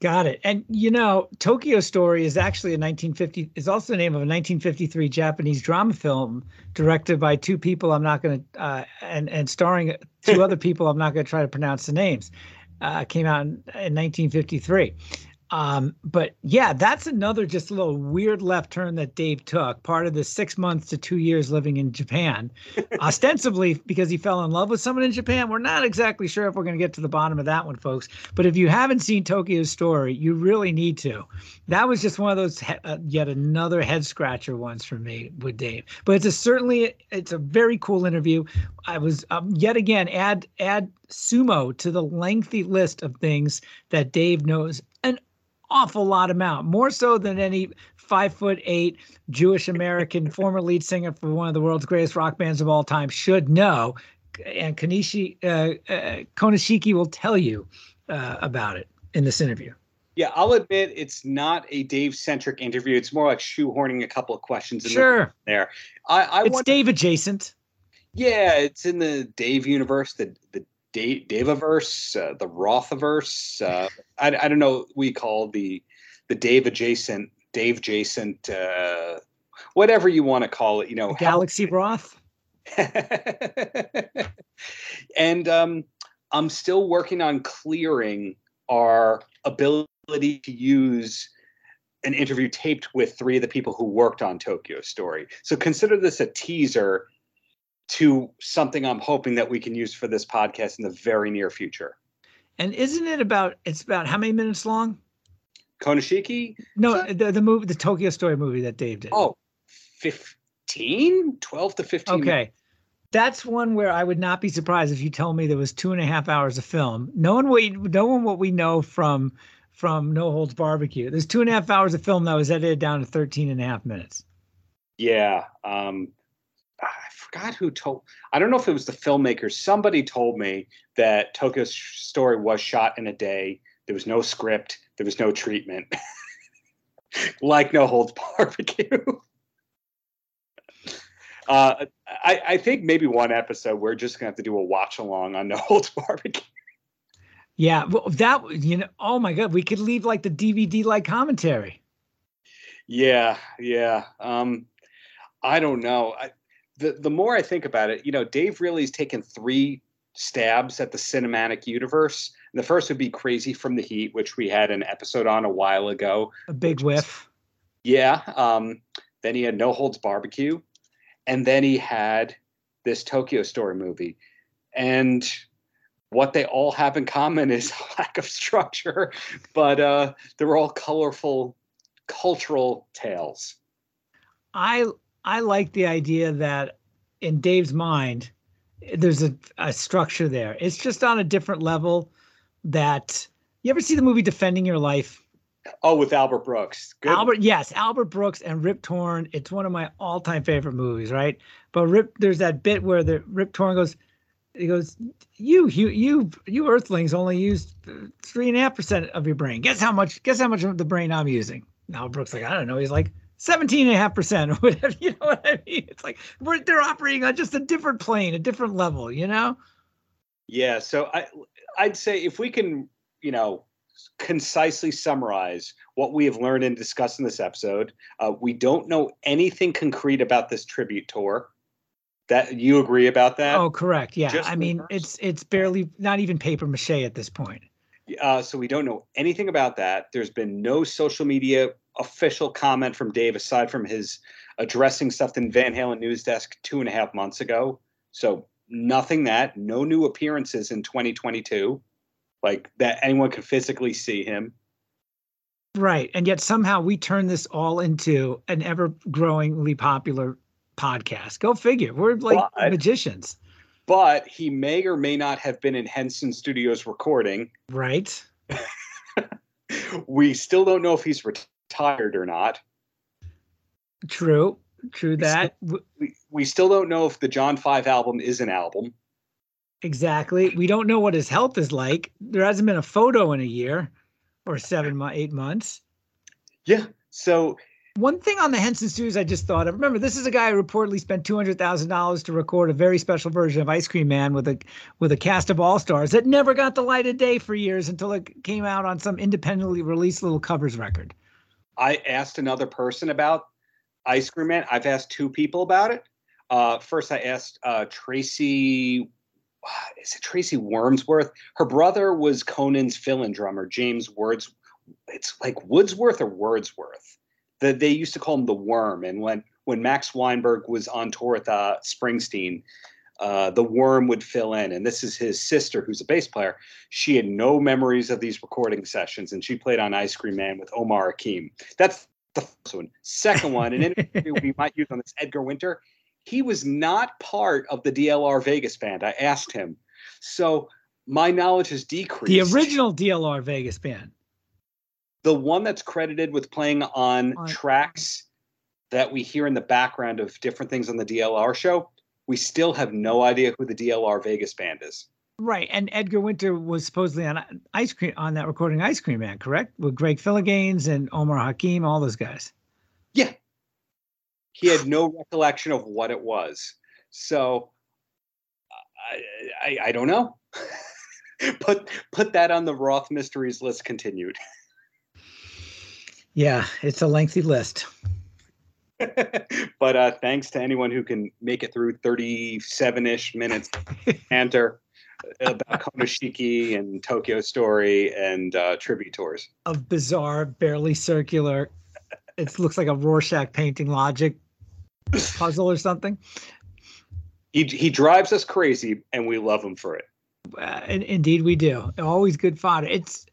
A: Got it. And you know, Tokyo Story is actually a 1950 is also the name of a 1953 Japanese drama film directed by two people I'm not going to uh, and and starring two [LAUGHS] other people I'm not going to try to pronounce the names. Uh, came out in, in 1953. Um, but yeah, that's another just a little weird left turn that Dave took. Part of the six months to two years living in Japan, [LAUGHS] ostensibly because he fell in love with someone in Japan. We're not exactly sure if we're going to get to the bottom of that one, folks. But if you haven't seen Tokyo's Story, you really need to. That was just one of those uh, yet another head scratcher ones for me with Dave. But it's a certainly it's a very cool interview. I was um, yet again add add sumo to the lengthy list of things that Dave knows awful lot about, more so than any five foot eight Jewish American [LAUGHS] former lead singer for one of the world's greatest rock bands of all time should know. And Kanishi uh, uh, Konishiki will tell you uh, about it in this interview.
B: Yeah, I'll admit it's not a Dave centric interview. It's more like shoehorning a couple of questions in
A: Sure,
B: there. I, I
A: it's
B: want,
A: Dave adjacent.
B: yeah, it's in the Dave universe, the the Dave Daveverse, uh, the Rothaverse. Uh, I, I don't know. what We call the the Dave adjacent, Dave adjacent, uh, whatever you want to call it. You know,
A: Galaxy [LAUGHS] Roth.
B: and um, I'm still working on clearing our ability to use an interview taped with three of the people who worked on Tokyo Story. So consider this a teaser to something I'm hoping that we can use for this podcast in the very near future.
A: And isn't it about? It's about how many minutes long?
B: Konishiki?
A: No, the the movie, the Tokyo Story movie that Dave did.
B: Oh, 15? 12 to 15.
A: Okay. That's one where I would not be surprised if you told me there was two and a half hours of film. Knowing what knowing what we know from from No Holds Barbecue, there's two and a half hours of film that was edited down to 13 and a half minutes.
B: Yeah. Um, forgot who told. I don't know if it was the filmmaker. Somebody told me that Tokyo Story was shot in a day. There was no script. There was no treatment. [LAUGHS] like No Holds Barbecue. [LAUGHS] uh, I, I think maybe one episode we're just gonna have to do a watch along on No [LAUGHS] Holds Barbecue.
A: Yeah, well, that you know, oh my god, we could leave like the DVD like commentary.
B: Yeah, yeah. Um, I don't know. I, the the more I think about it, you know, Dave really's taken three stabs at the cinematic universe. And the first would be Crazy from the Heat, which we had an episode on a while ago.
A: A big whiff.
B: Yeah. Um, then he had No Holds Barbecue, and then he had this Tokyo Story movie, and what they all have in common is [LAUGHS] lack of structure, but uh, they're all colorful cultural tales.
A: I I like the idea that in Dave's mind, there's a, a structure there. It's just on a different level. That you ever see the movie Defending Your Life?
B: Oh, with Albert Brooks. Good.
A: Albert, yes, Albert Brooks and Rip Torn. It's one of my all-time favorite movies, right? But Rip, there's that bit where the Rip Torn goes, he goes, you, you, you, you Earthlings only use three and a half percent of your brain. Guess how much? Guess how much of the brain I'm using? Now Brooks like, I don't know. He's like 17 and a half percent or whatever. [LAUGHS] You know what I mean? It's like we're they're operating on just a different plane, a different level. You know?
B: Yeah. So I, I'd say if we can, you know, concisely summarize what we have learned and discussed in this episode. Uh, we don't know anything concrete about this tribute tour. That you agree about that?
A: Oh, correct. Yeah. Just I mean, it's it's barely not even paper mache at this point.
B: Uh, so we don't know anything about that. There's been no social media official comment from Dave aside from his addressing stuff in Van Halen news desk two and a half months ago. So nothing that, no new appearances in 2022, like that anyone could physically see him.
A: Right. And yet somehow we turn this all into an ever growingly popular podcast. Go figure. We're like but, magicians.
B: But he may or may not have been in Henson Studios recording.
A: Right. [LAUGHS]
B: we still don't know if he's retired or not.
A: True. True that.
B: We still, we, we still don't know if the John 5 album is an album.
A: Exactly. We don't know what his health is like. There hasn't been a photo in a year or seven, eight months.
B: Yeah. So
A: one thing on the Henson Studios I just thought of. Remember, this is a guy who reportedly spent two hundred thousand dollars to record a very special version of Ice Cream Man with a with a cast of all stars that never got the light of day for years until it came out on some independently released little covers record.
B: I asked another person about Ice Cream Man. I've asked two people about it. Uh, first, I asked uh, Tracy. [SIGHS] Is it Tracy Wormsworth? Her brother was Conan's fill-in drummer, James Words. It's like Woodsworth or Wordsworth. That they used to call him the Worm. And when when Max Weinberg was on tour with uh, Springsteen, uh, the Worm would fill in. And this is his sister, who's a bass player. She had no memories of these recording sessions, and she played on Ice Cream Man with Omar Hakim. That's the first one. Second one, an interview we [LAUGHS] might use on this Edgar Winter. He was not part of the DLR Vegas band. I asked him. So my knowledge has decreased.
A: The original DLR Vegas band.
B: The one that's credited with playing on, on tracks that we hear in the background of different things on the DLR show. We still have no idea who the DLR Vegas band is.
A: Right, and Edgar Winter was supposedly on ice cream on that recording Ice Cream Man, correct? With Greg Phillinganes and Omar Hakim, all those guys.
B: Yeah, he had no recollection of what it was, so I I, I don't know. [LAUGHS] put put that on the Roth mysteries list. Continued. [LAUGHS]
A: Yeah, it's a lengthy list. [LAUGHS]
B: but uh, thanks to anyone who can make it through 37 ish minutes. [LAUGHS] Enter about Konishiki and Tokyo Story and uh, tribute tours.
A: Of bizarre, barely circular. It looks like a Rorschach painting logic puzzle or something.
B: He he drives us crazy, and we love him for it.
A: Uh, and indeed, we do. Always good fodder. It's it.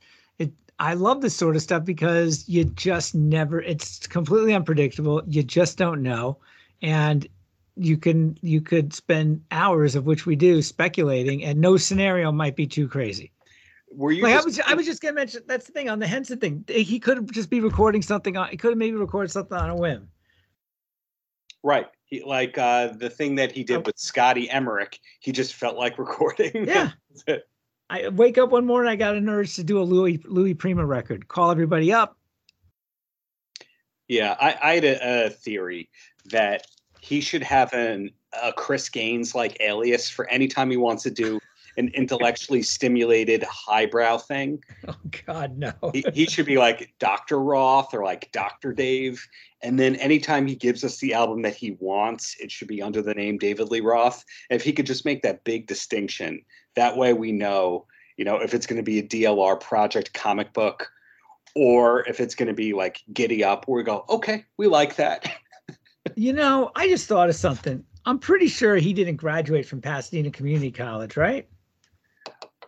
A: I love this sort of stuff because you just never. It's completely unpredictable. You just don't know, and you can you could spend hours of which we do speculating and no scenario might be too crazy
B: were you
A: like just, I was I was just gonna mention that's the thing on the Henson thing. He could just be recording something on he could have maybe recorded something on a whim.
B: Right. He, like uh the thing that he did with Scotty Emmerich, he just felt like [LAUGHS] recording.
A: Yeah. I wake up one morning, I got an urge to do a Louis Louis Prima record. Call everybody up.
B: Yeah, I, I had a, a theory that he should have an a Chris Gaines like alias for any time he wants to do an intellectually stimulated highbrow thing. [LAUGHS]
A: Oh God, no.
B: he, he, should be like Dr. Roth or like Dr. Dave. And then anytime he gives us the album that he wants, it should be under the name David Lee Roth. if he could just make that big distinction, that way we know, you know, if it's going to be a DLR project comic book or if it's going to be like Giddy Up, where we go, okay, we like that. [LAUGHS]
A: you know, I just thought of something. I'm pretty sure he didn't graduate from Pasadena Community College, right?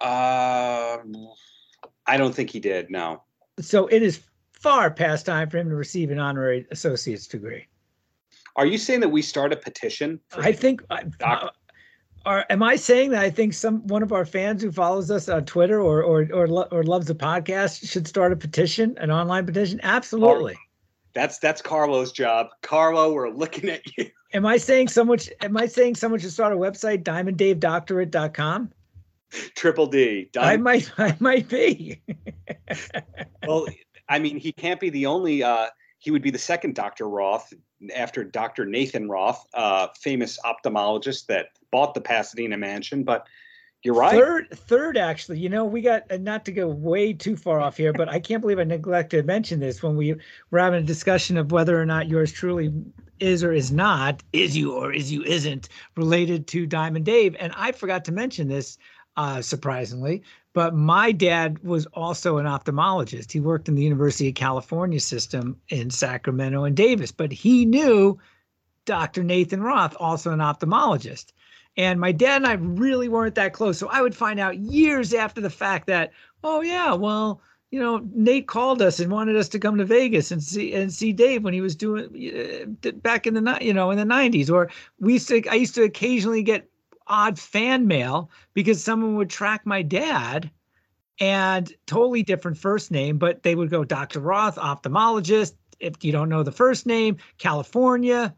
B: Um, I don't think he did. No.
A: So it is far past time for him to receive an honorary associate's degree.
B: Are you saying that we start a petition?
A: I think. Uh, are, am I saying that I think some one of our fans who follows us on Twitter or or or, or loves the podcast should start a petition, an online petition? Absolutely.
B: That's that's Carlo's job. Carlo, we're looking at you.
A: Am I saying someone? Am I saying someone should start a website? DiamondDaveDoctorate.com. [LAUGHS]
B: Triple D.
A: Diamond- I might. I might be. [LAUGHS]
B: well, I mean, he can't be the only. Uh, he would be the second Dr. Roth after Dr. Nathan Roth, uh, famous ophthalmologist that bought the Pasadena mansion. But You're right.
A: Third, third, actually, you know, we got uh, not to go way too far off here, but I can't believe I neglected to mention this when we were having a discussion of whether or not yours truly is or is not, is you or is you isn't related to Diamond Dave. And I forgot to mention this, uh, surprisingly, but my dad was also an ophthalmologist. He worked in the University of California system in Sacramento and Davis, but he knew Dr. Nathan Roth, also an ophthalmologist. And my dad and I really weren't that close. So I would find out years after the fact that, oh yeah, well, you know, Nate called us and wanted us to come to Vegas and see and see Dave when he was doing uh, back in the you know in the 90s. Or we used to I used to occasionally get odd fan mail because someone would track my dad and totally different first name, but they would go Dr. Roth, ophthalmologist. If you don't know the first name, California,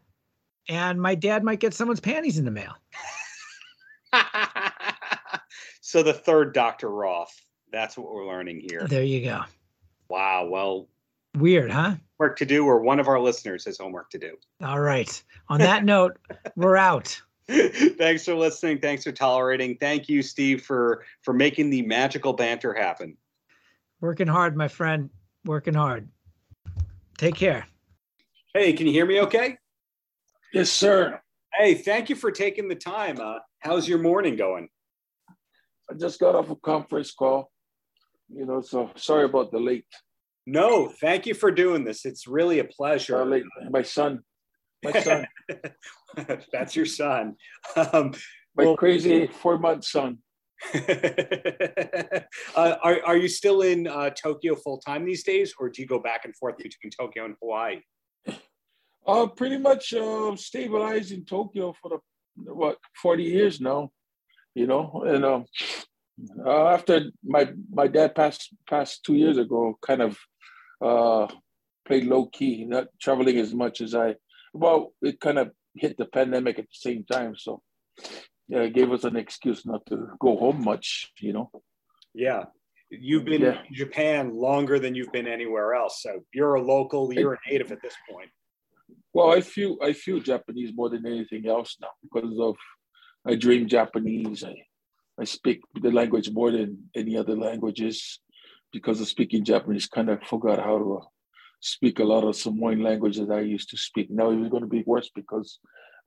A: and my dad might get someone's panties in the mail. [LAUGHS]
B: so the third Dr. Roth. That's what we're learning here.
A: There you go.
B: Wow. Well,
A: weird, huh?
B: Work to do, or one of our listeners has homework to do.
A: All right. On that note, we're out. [LAUGHS]
B: Thanks for listening. Thanks for tolerating. Thank you, Steve, for for making the magical banter happen.
A: Working hard, my friend. Working hard. Take care.
B: Hey, can you hear me okay?
C: Yes, sir.
B: Hey, thank you for taking the time. Uh, how's your morning going?
C: I just got off a conference call, you know, so sorry about the late.
B: No, thank you for doing this. It's really a pleasure.
C: late. My son, my son. [LAUGHS]
B: That's your son. Um,
C: my well, crazy four month son. [LAUGHS]
B: uh, are, are you still in uh, Tokyo full time these days, or do you go back and forth between Tokyo and Hawaii?
C: Uh, pretty much uh, stabilized in Tokyo for the what forty years now, you know. And um, uh, after my my dad passed passed two years ago, kind of uh, played low key, not traveling as much as I. Well, it kind of hit the pandemic at the same time, so yeah, it gave us an excuse not to go home much, you know.
B: Yeah, you've been yeah. in Japan longer than you've been anywhere else, so you're a local, you're a native at this point.
C: Well, I feel I feel Japanese more than anything else now because of I dream Japanese. I I speak the language more than any other languages because of speaking Japanese. Kind of forgot how to speak a lot of Samoan language that I used to speak. Now it's going to be worse because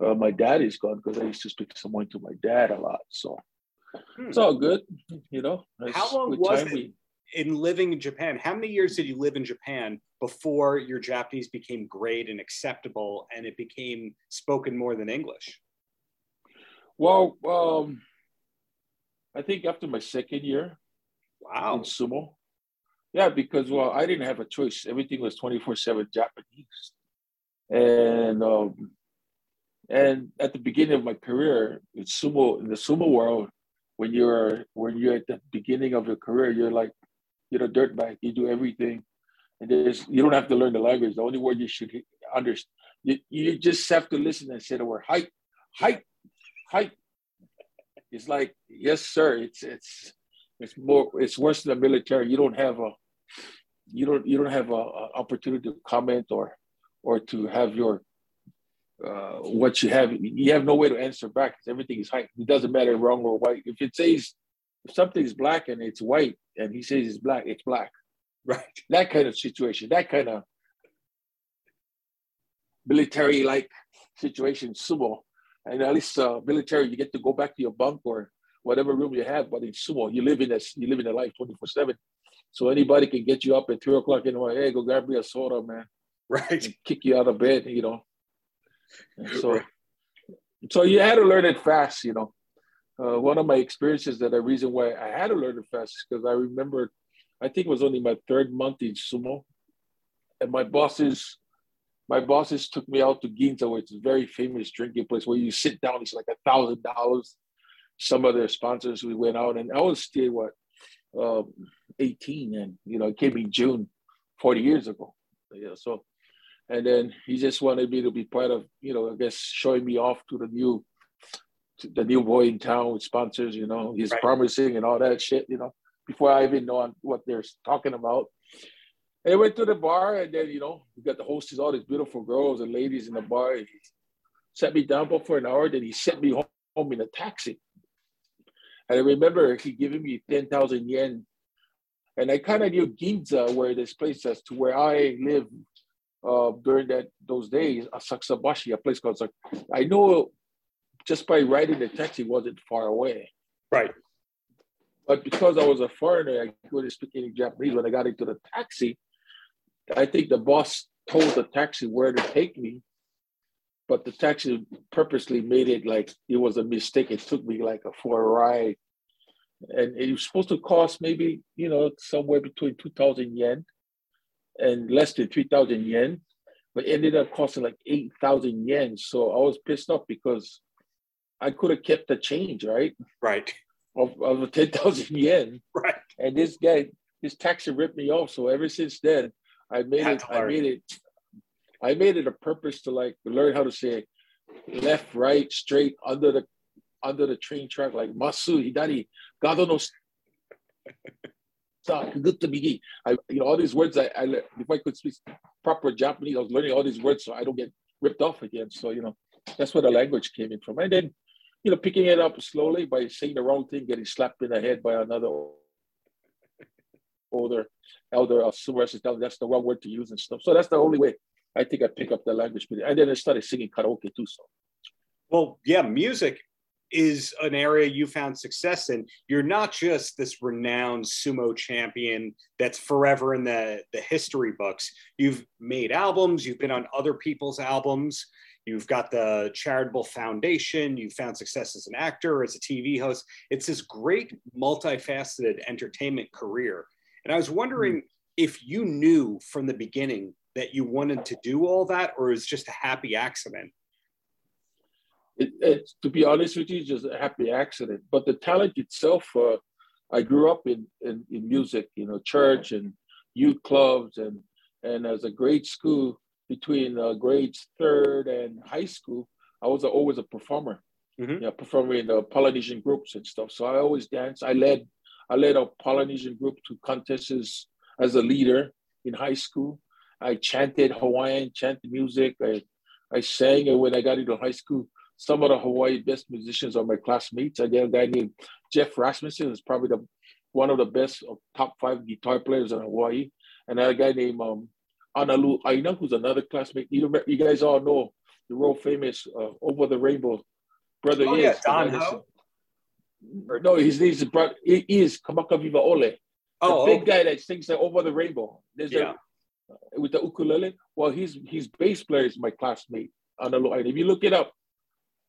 C: uh, my dad is gone because I used to speak Samoan to my dad a lot. So hmm. it's all good, you know.
B: How long was it? We, in living in Japan, how many years did you live in Japan before your Japanese became great and acceptable and it became spoken more than English?
C: Well, um, I think after my second year
B: wow.
C: in sumo. Yeah, because well, I didn't have a choice. Everything was 24-7 Japanese. And um, and at the beginning of my career in sumo, in the sumo world, when you're when you're at the beginning of your career, you're like you're a dirtbag. You do everything, and there's you don't have to learn the language. The only word you should understand, you, you just have to listen and say the word height, height, height. It's like yes, sir. It's it's it's more. It's worse than the military. You don't have a you don't you don't have a, a opportunity to comment or or to have your uh, what you have. You have no way to answer back because everything is height. It doesn't matter wrong or white. If it says if something's black and it's white and he says it's black, it's black.
B: Right.
C: That kind of situation, that kind of military like situation, sumo. And at least uh, military, you get to go back to your bunk or whatever room you have. But in sumo, you live in a you live in a life twenty four seven. So anybody can get you up at three o'clock in the morning. Hey, go grab me a soda, man. [LAUGHS]
B: Right.
C: kick you out of bed, you know. And so, right. so you had to learn it fast, you know uh, one of my experiences that the reason why I had to learn it fast is because I remember, I think it was only my third month in sumo, and my bosses, my bosses took me out to Ginza, which is a very famous drinking place where you sit down. It's like a thousand dollars. Some of their sponsors, we went out, and I was still what, um, 18, and you know, it came in June, 40 years ago. Yeah, so, and then he just wanted me to be part of, you know, I guess showing me off to the new the new boy in town with sponsors, you know, he's right. promising and all that shit, you know, before I even know what they're talking about. And I went to the bar and then, you know, we got the hostess, all these beautiful girls and ladies in the bar. He set me down for an hour, then he sent me home in a taxi. And I remember he giving me 10,000 yen. And I kind of knew Ginza, where this place is, to where I live uh, during that those days, Asakusabashi, a place called. I know just by riding the taxi wasn't far away.
B: Right.
C: But because I was a foreigner, I couldn't speak any Japanese. When I got into the taxi, I think the boss told the taxi where to take me, but the taxi purposely made it like it was a mistake. It took me like a for a ride, and it was supposed to cost maybe you know somewhere between two thousand yen and less than three thousand yen, but ended up costing like eight thousand yen. So I was pissed off because I could have kept the change, right?
B: Right.
C: Of, of 10,000 [LAUGHS] yen.
B: Right.
C: And this guy, this taxi ripped me off. So ever since then, I made it, I made it, I made it a purpose to like learn how to say left, right, straight, under the under the train track, like Masu, Hidari, Gado no. I, you know, all these words I, I, if I could speak proper Japanese, I was learning all these words so I don't get ripped off again. So, you know, that's where the language came in from. And then you know, picking it up slowly by saying the wrong thing, getting slapped in the head by another older elder of versus that's the wrong word to use and stuff. So that's the only way I think I pick up the language. And then I started singing karaoke too. So,
B: well, yeah, music is an area you found success in. You're not just this renowned sumo champion that's forever in the, the history books. You've made albums, you've been on other people's albums. You've got the charitable foundation. You found success as an actor, as a TV host. It's this great, multifaceted entertainment career. And I was wondering mm. if you knew from the beginning that you wanted to do all that, or it was just a happy accident.
C: It, it, to be honest with you, just a happy accident. But the talent itself, uh, I grew up in, in, in music, you know, church and youth clubs, and and as a grade school, between uh, grades third and high school, I was always a performer. Mm-hmm. Yeah, performing in the Polynesian groups and stuff. So I always danced. I led, I led a Polynesian group to contests as a leader in high school. I chanted Hawaiian, chanted music. I, I sang, and when I got into high school, some of the Hawaii best musicians are my classmates. I got a guy named Jeff Rasmussen, who's probably the one of the best of top five guitar players in Hawaii, and a guy named um, Analu Aina, who's another classmate. You, you guys all know the world famous uh, Over the Rainbow brother.
B: Oh, yeah, Don Ho?
C: No, his name is. He is Kamakawiwo'ole. Oh, the big okay. guy that sings the Over the Rainbow. There's yeah. A, with the ukulele. Well, his his bass player is my classmate. Aina. If you look it up,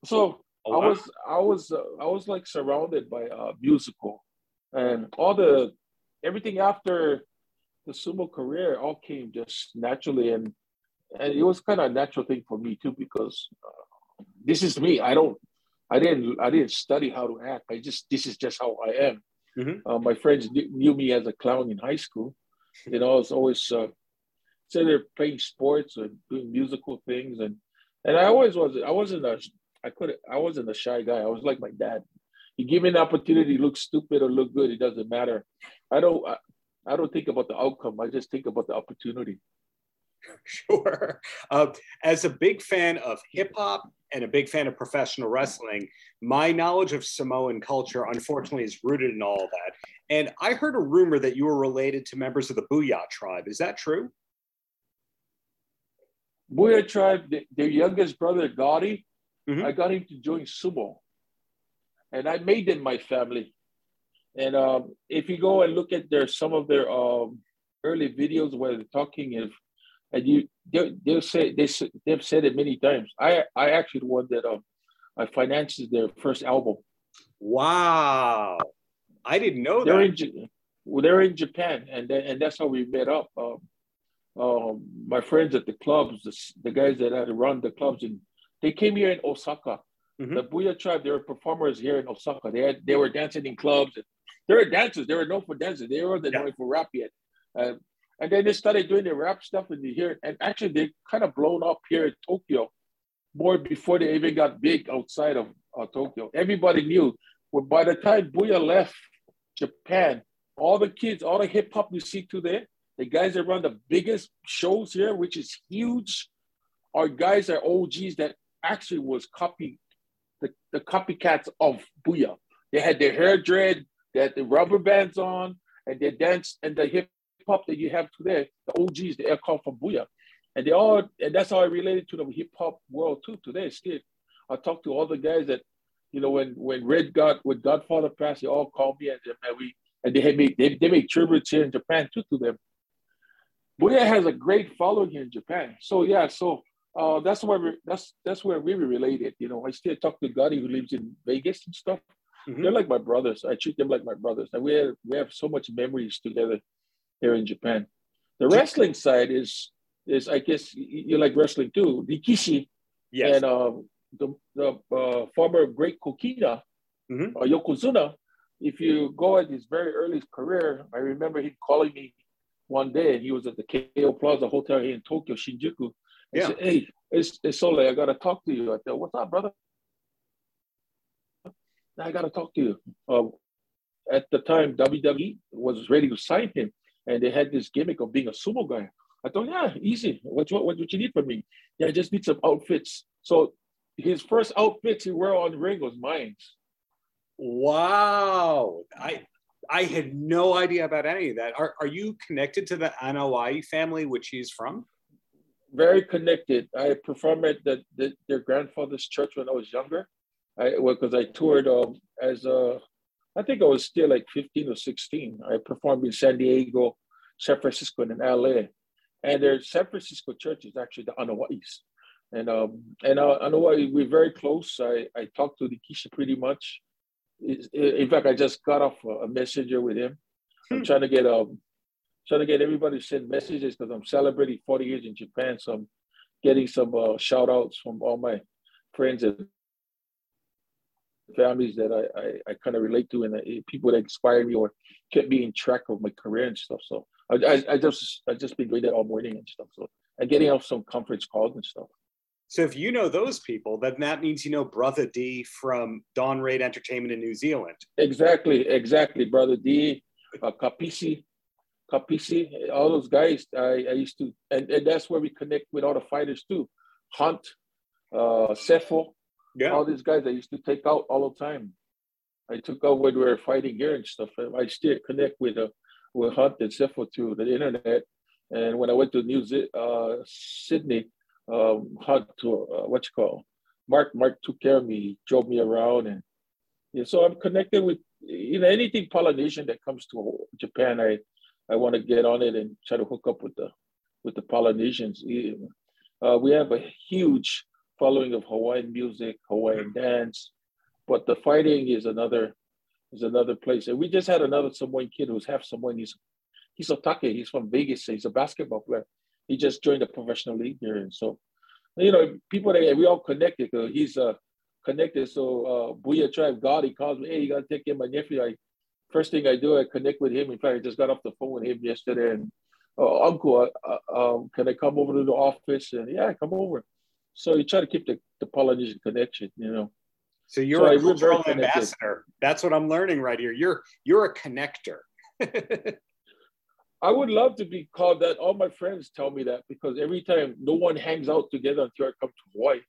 C: so oh, wow. I was I was uh, I was like surrounded by uh, musical, and all the everything after the sumo career all came just naturally, and and it was kind of a natural thing for me too because uh, this is me. I don't, I didn't, I didn't study how to act. I just this is just how I am. Mm-hmm. Uh, my friends knew me as a clown in high school. You know, I was always uh, sitting playing sports or doing musical things, and and I always was. I wasn't a, I could, I wasn't a shy guy. I was like my dad. You give me an opportunity, look stupid or look good, it doesn't matter. I don't. I don't think about the outcome. I just think about the opportunity. [LAUGHS]
B: Sure. Uh, as a big fan of hip hop and a big fan of professional wrestling, my knowledge of Samoan culture, unfortunately, is rooted in all that. And I heard a rumor that you were related to members of the Booyah tribe. Is that true?
C: Booyah tribe, their youngest brother, Gotti, mm-hmm. I got him to join sumo. And I made them my family. And um, if you go and look at their some of their um, early videos where they're talking, if and you they, they'll say they they've said it many times. I I actually the one that um I financed their first album.
B: Wow, I didn't know
C: they're
B: that.
C: In, well, they're in Japan, and and that's how we met up. Um, um, my friends at the clubs, the, the guys that had run the clubs, and they came here in Osaka. Mm-hmm. The Booyah tribe, they were performers here in Osaka. They had they were dancing in clubs. They were dancers. They were known for dancing. They were the yeah. known for rap yet. Uh, and then they started doing the rap stuff in the here. And actually, they kind of blown up here in Tokyo more before they even got big outside of uh, Tokyo. Everybody knew. But by the time Booyah left Japan, all the kids, all the hip hop you see today, the guys that run the biggest shows here, which is huge, are guys that are OGs that actually was copy the, the copycats of Booyah. They had their hair dread, they had the rubber bands on, and they danced and the hip hop that you have today, the OGs, the air call from Booyah. And they all, and that's how I related to the hip hop world too today. Still, I talked to all the guys that, you know, when when Red got when Godfather passed, they all called me and, and we and they had made they, they make tributes here in Japan too to them. Booyah has a great following here in Japan. So yeah, so uh, that's where we, that's that's where we were related. You know, I still talk to Gotti who lives in Vegas and stuff. Mm-hmm. They're like my brothers. I treat them like my brothers, and we have we have so much memories together here in Japan. The wrestling side is is I guess you like wrestling too. Rikishi yes. and uh, the the uh, former great Kokina, mm-hmm. uh, Yokozuna. If you go at his very early career, I remember him calling me one day, and he was at the Keio Plaza Hotel here in Tokyo, Shinjuku. He yeah. said, "Hey, it's it's Sole. I gotta talk to you." I said, "What's up, brother?" I gotta talk to you. Uh, at the time, WWE was ready to sign him, and they had this gimmick of being a sumo guy. I thought, yeah, easy. What, what, what, what you need from me? Yeah, I just need some outfits. So his first outfits he wore on the ring was mine.
B: Wow. I I had no idea about any of that. Are, are you connected to the Anoa'i family, which he's from?
C: Very connected. I performed at the, the, their grandfather's church when I was younger. I because I toured um, as a, I think I was still like 15 or 16. I performed in San Diego, San Francisco, and in LA. And their San Francisco church is actually the Anoa'is. And um, and uh, Anoa'i, we're very close. I, I talked to the Kisha pretty much. In fact, I just got off a messenger with him. I'm hmm. trying to get um, trying to get everybody to send messages because I'm celebrating 40 years in Japan. So I'm getting some uh, shout outs from all my friends and families that I, I, I kind of relate to and uh, people that inspire me or kept me in track of my career and stuff. So I, I, I just I just been doing that all morning and stuff. So and getting off some conference calls and stuff.
B: So if you know those people, then that means you know Brother D from Dawn Raid Entertainment in New Zealand.
C: Exactly, exactly. Brother D, uh, Kapisi, Kapisi, all those guys I, I used to, and, and that's where we connect with all the fighters too. Hunt, uh, Sefo, yeah. all these guys I used to take out all the time. I took out when we were fighting here and stuff. I still connect with uh, with Hunt and Sefo through the internet. And when I went to New Z- uh, Sydney, um, Hunt to uh, what you call Mark. Mark took care of me, drove me around, and yeah, so I'm connected with you know anything Polynesian that comes to Japan. I I want to get on it and try to hook up with the with the Polynesians. Uh, we have a huge following of Hawaiian music, Hawaiian dance, but the fighting is another is another place. And we just had another Samoan kid who's half Samoan. He's he's Otake. He's from Vegas. He's a basketball player. He just joined the professional league here, and so you know people that we all connected. Cause He's uh, connected. So uh, Booyah Tribe God, he calls me. Hey, you gotta take care of my nephew. I first thing I do, I connect with him. In fact, I just got off the phone with him yesterday, and uh, Uncle, uh, uh um, can I come over to the office? And yeah, come over. So you try to keep the, the Polynesian connection, you know.
B: So you're so a cultural ambassador. That's what I'm learning right here. You're you're a connector. [LAUGHS]
C: I would love to be called that. All my friends tell me that because every time no one hangs out together until I come to Hawaii,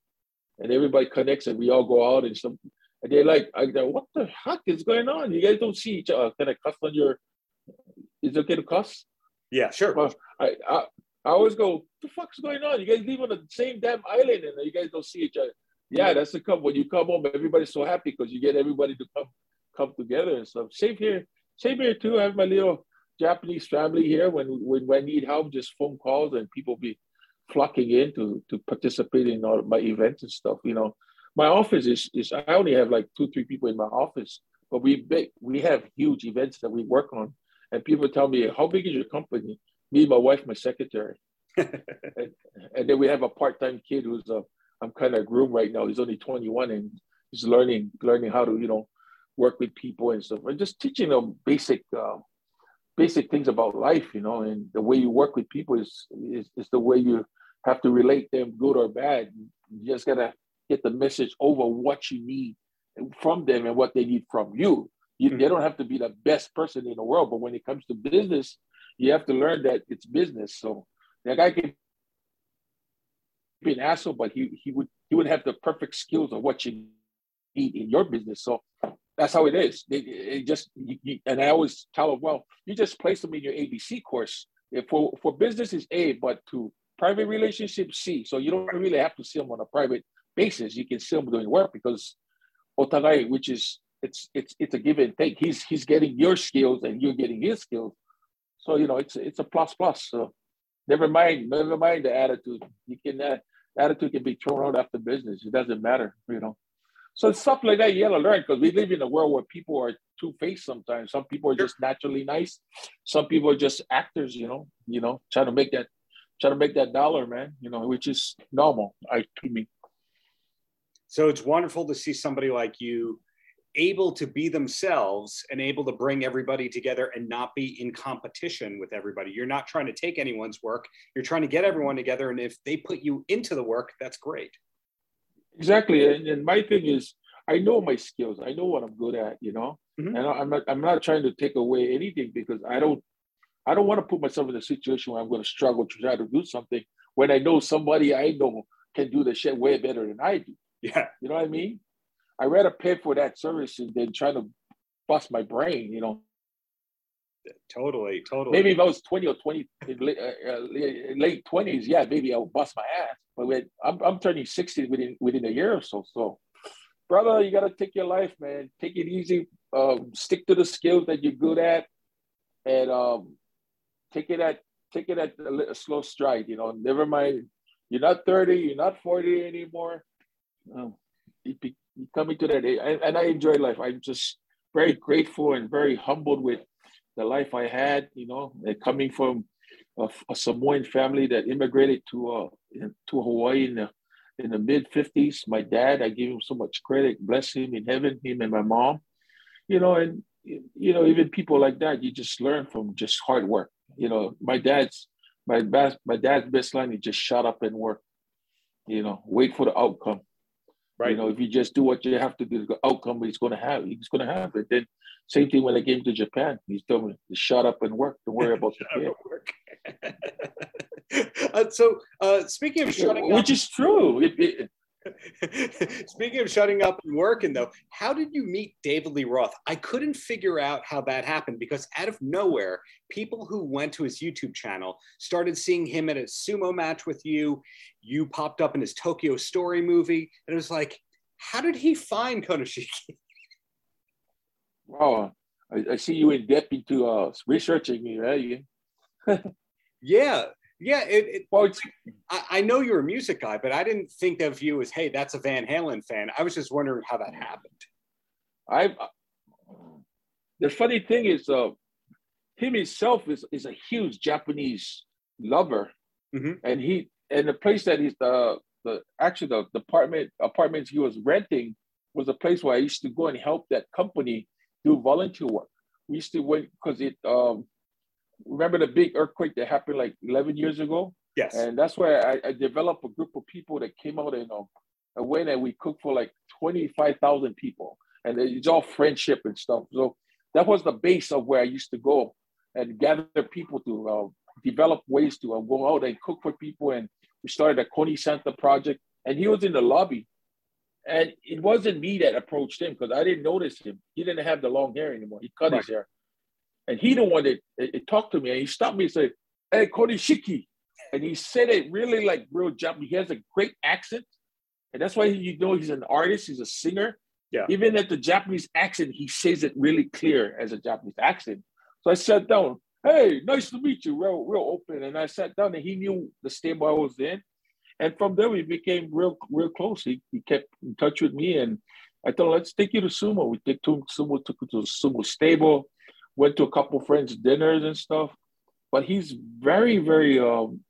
C: and everybody connects and we all go out and some. And they're like, I go, what the heck is going on? You guys don't see each other. Can I cuss on your? Is it okay to cuss?
B: Yeah, sure.
C: I, I I always go, What the fuck's going on? You guys live on the same damn island and you guys don't see each other. Yeah, that's the come when you come home, everybody's so happy because you get everybody to come come together and stuff. Same here, same here too. I have my little Japanese family here. When when, when I need help, just phone calls and people be flocking in to to participate in all my events and stuff. You know, my office is is I only have like two three people in my office, but we big we have huge events that we work on, and people tell me how big is your company? me, my wife, my secretary. [LAUGHS] and, and, then we have a part-time kid who's a I'm kind of groom right now. He's only 21 and he's learning learning how to you know work with people and stuff. And just teaching them basic uh, basic things about life, you know. And the way you work with people is is, is the way you have to relate them, good or bad. You just gotta get the message over what you need from them and what they need from you. you mm-hmm. They don't have to be the best person in the world, but when it comes to business, you have to learn that it's business. So that guy can be an asshole, but he he would he would have the perfect skills of what you need in your business. So that's how it is. It, it just you, you, and I always tell them, well, you just place them in your ABC course. If for for business is A, but to private relationships C. So you don't really have to see them on a private basis. You can see them doing work because otagai, which is it's it's it's a give and take. He's he's getting your skills and you're getting his skills. So you know it's it's a plus plus. So never mind, never mind the attitude. You can uh, attitude can be thrown out after business. It doesn't matter, you know. So stuff like that you gotta learn because we live in a world where people are two faced sometimes. Some people are just naturally nice. Some people are just actors, you know, you know, trying to make that trying to make that dollar, man, you know, which is normal, I mean.
B: So it's wonderful to see somebody like you able to be themselves and able to bring everybody together and not be in competition with everybody. You're not trying to take anyone's work, you're trying to get everyone together. And if they put you into the work, that's great.
C: Exactly. And, and my thing is, I know my skills, I know what I'm good at, you know, mm-hmm. and I'm not, I'm not trying to take away anything because I don't, I don't want to put myself in a situation where I'm going to struggle to try to do something when I know somebody I know can do the shit way better than I do.
B: Yeah.
C: You know what I mean? I rather pay for that service than trying to bust my brain, you know.
B: Totally, totally.
C: Maybe if I was 20 or 20, late, uh, late 20s, yeah, maybe I would bust my ass. But when, I'm, I'm turning 60 within within a year or so. So, brother, you got to take your life, man. Take it easy. Um, stick to the skills that you're good at, and um, take it at take it at a, slow stride. You know, never mind. You're not 30. You're not 40 anymore. Um, coming to that age, and I enjoy life. I'm just very grateful and very humbled with the life I had. You know, coming from a, a Samoan family that immigrated to uh, to Hawaii in the in the mid '50s. My dad, I give him so much credit. Bless him in heaven, him and my mom. You know, and you know, even people like that, you just learn from just hard work. You know, my dad's my best my dad's best line is just shut up and work. You know, wait for the outcome. Right. You know, if you just do what you have to do, the outcome he's going to have, he's going to have it. Then same thing when I came to Japan. He's told me to shut up and work. Don't worry about [LAUGHS] the work. [LAUGHS]
B: uh, so uh, speaking of shutting
C: which up, is true. It, it, [LAUGHS]
B: Speaking of shutting up and working, though, how did you meet David Lee Roth? I couldn't figure out how that happened because out of nowhere, people who went to his YouTube channel started seeing him at a sumo match with you. You popped up in his Tokyo Story movie, and it was like, how did he find Konishiki?
C: Wow, [LAUGHS] I, I see you in depth into uh, researching me, right? [LAUGHS]
B: yeah, yeah, it, it well, I, I, know you're a music guy, but I didn't think of you as, hey, that's a Van Halen fan. I was just wondering how that happened.
C: I the funny thing is, uh, him himself is is a huge Japanese lover, mm-hmm. and he and the place that he's the the actually the, the apartment apartments he was renting was a place where I used to go and help that company do volunteer work. We used to wait because it um remember the big earthquake that happened like 11 years ago?
B: Yes.
C: And that's where I, I developed a group of people that came out and um, a way that we cooked for like 25,000 people. And it's all friendship and stuff. So that was the base of where I used to go and gather people to uh, develop ways to uh, go out and cook for people. And we started a Koni Santa project. And he was in the lobby. And it wasn't me that approached him because I didn't notice him. He didn't have the long hair anymore. He cut right. his hair. And he the one that it, talked to me and he stopped me and said, Hey, Shiki. And he said it really like real Japanese. He has a great accent. And that's why you know he's an artist, he's a singer.
B: Yeah.
C: Even at the Japanese accent, he says it really clear as a Japanese accent. So I sat down, hey, nice to meet you, real, real open. And I sat down and he knew the stable I was in. And from there we became real, real close. He, he kept in touch with me and I thought, let's take you to sumo. We took to sumo, took you to sumo stable went to a couple friends' dinners and stuff. But he's very, very, um,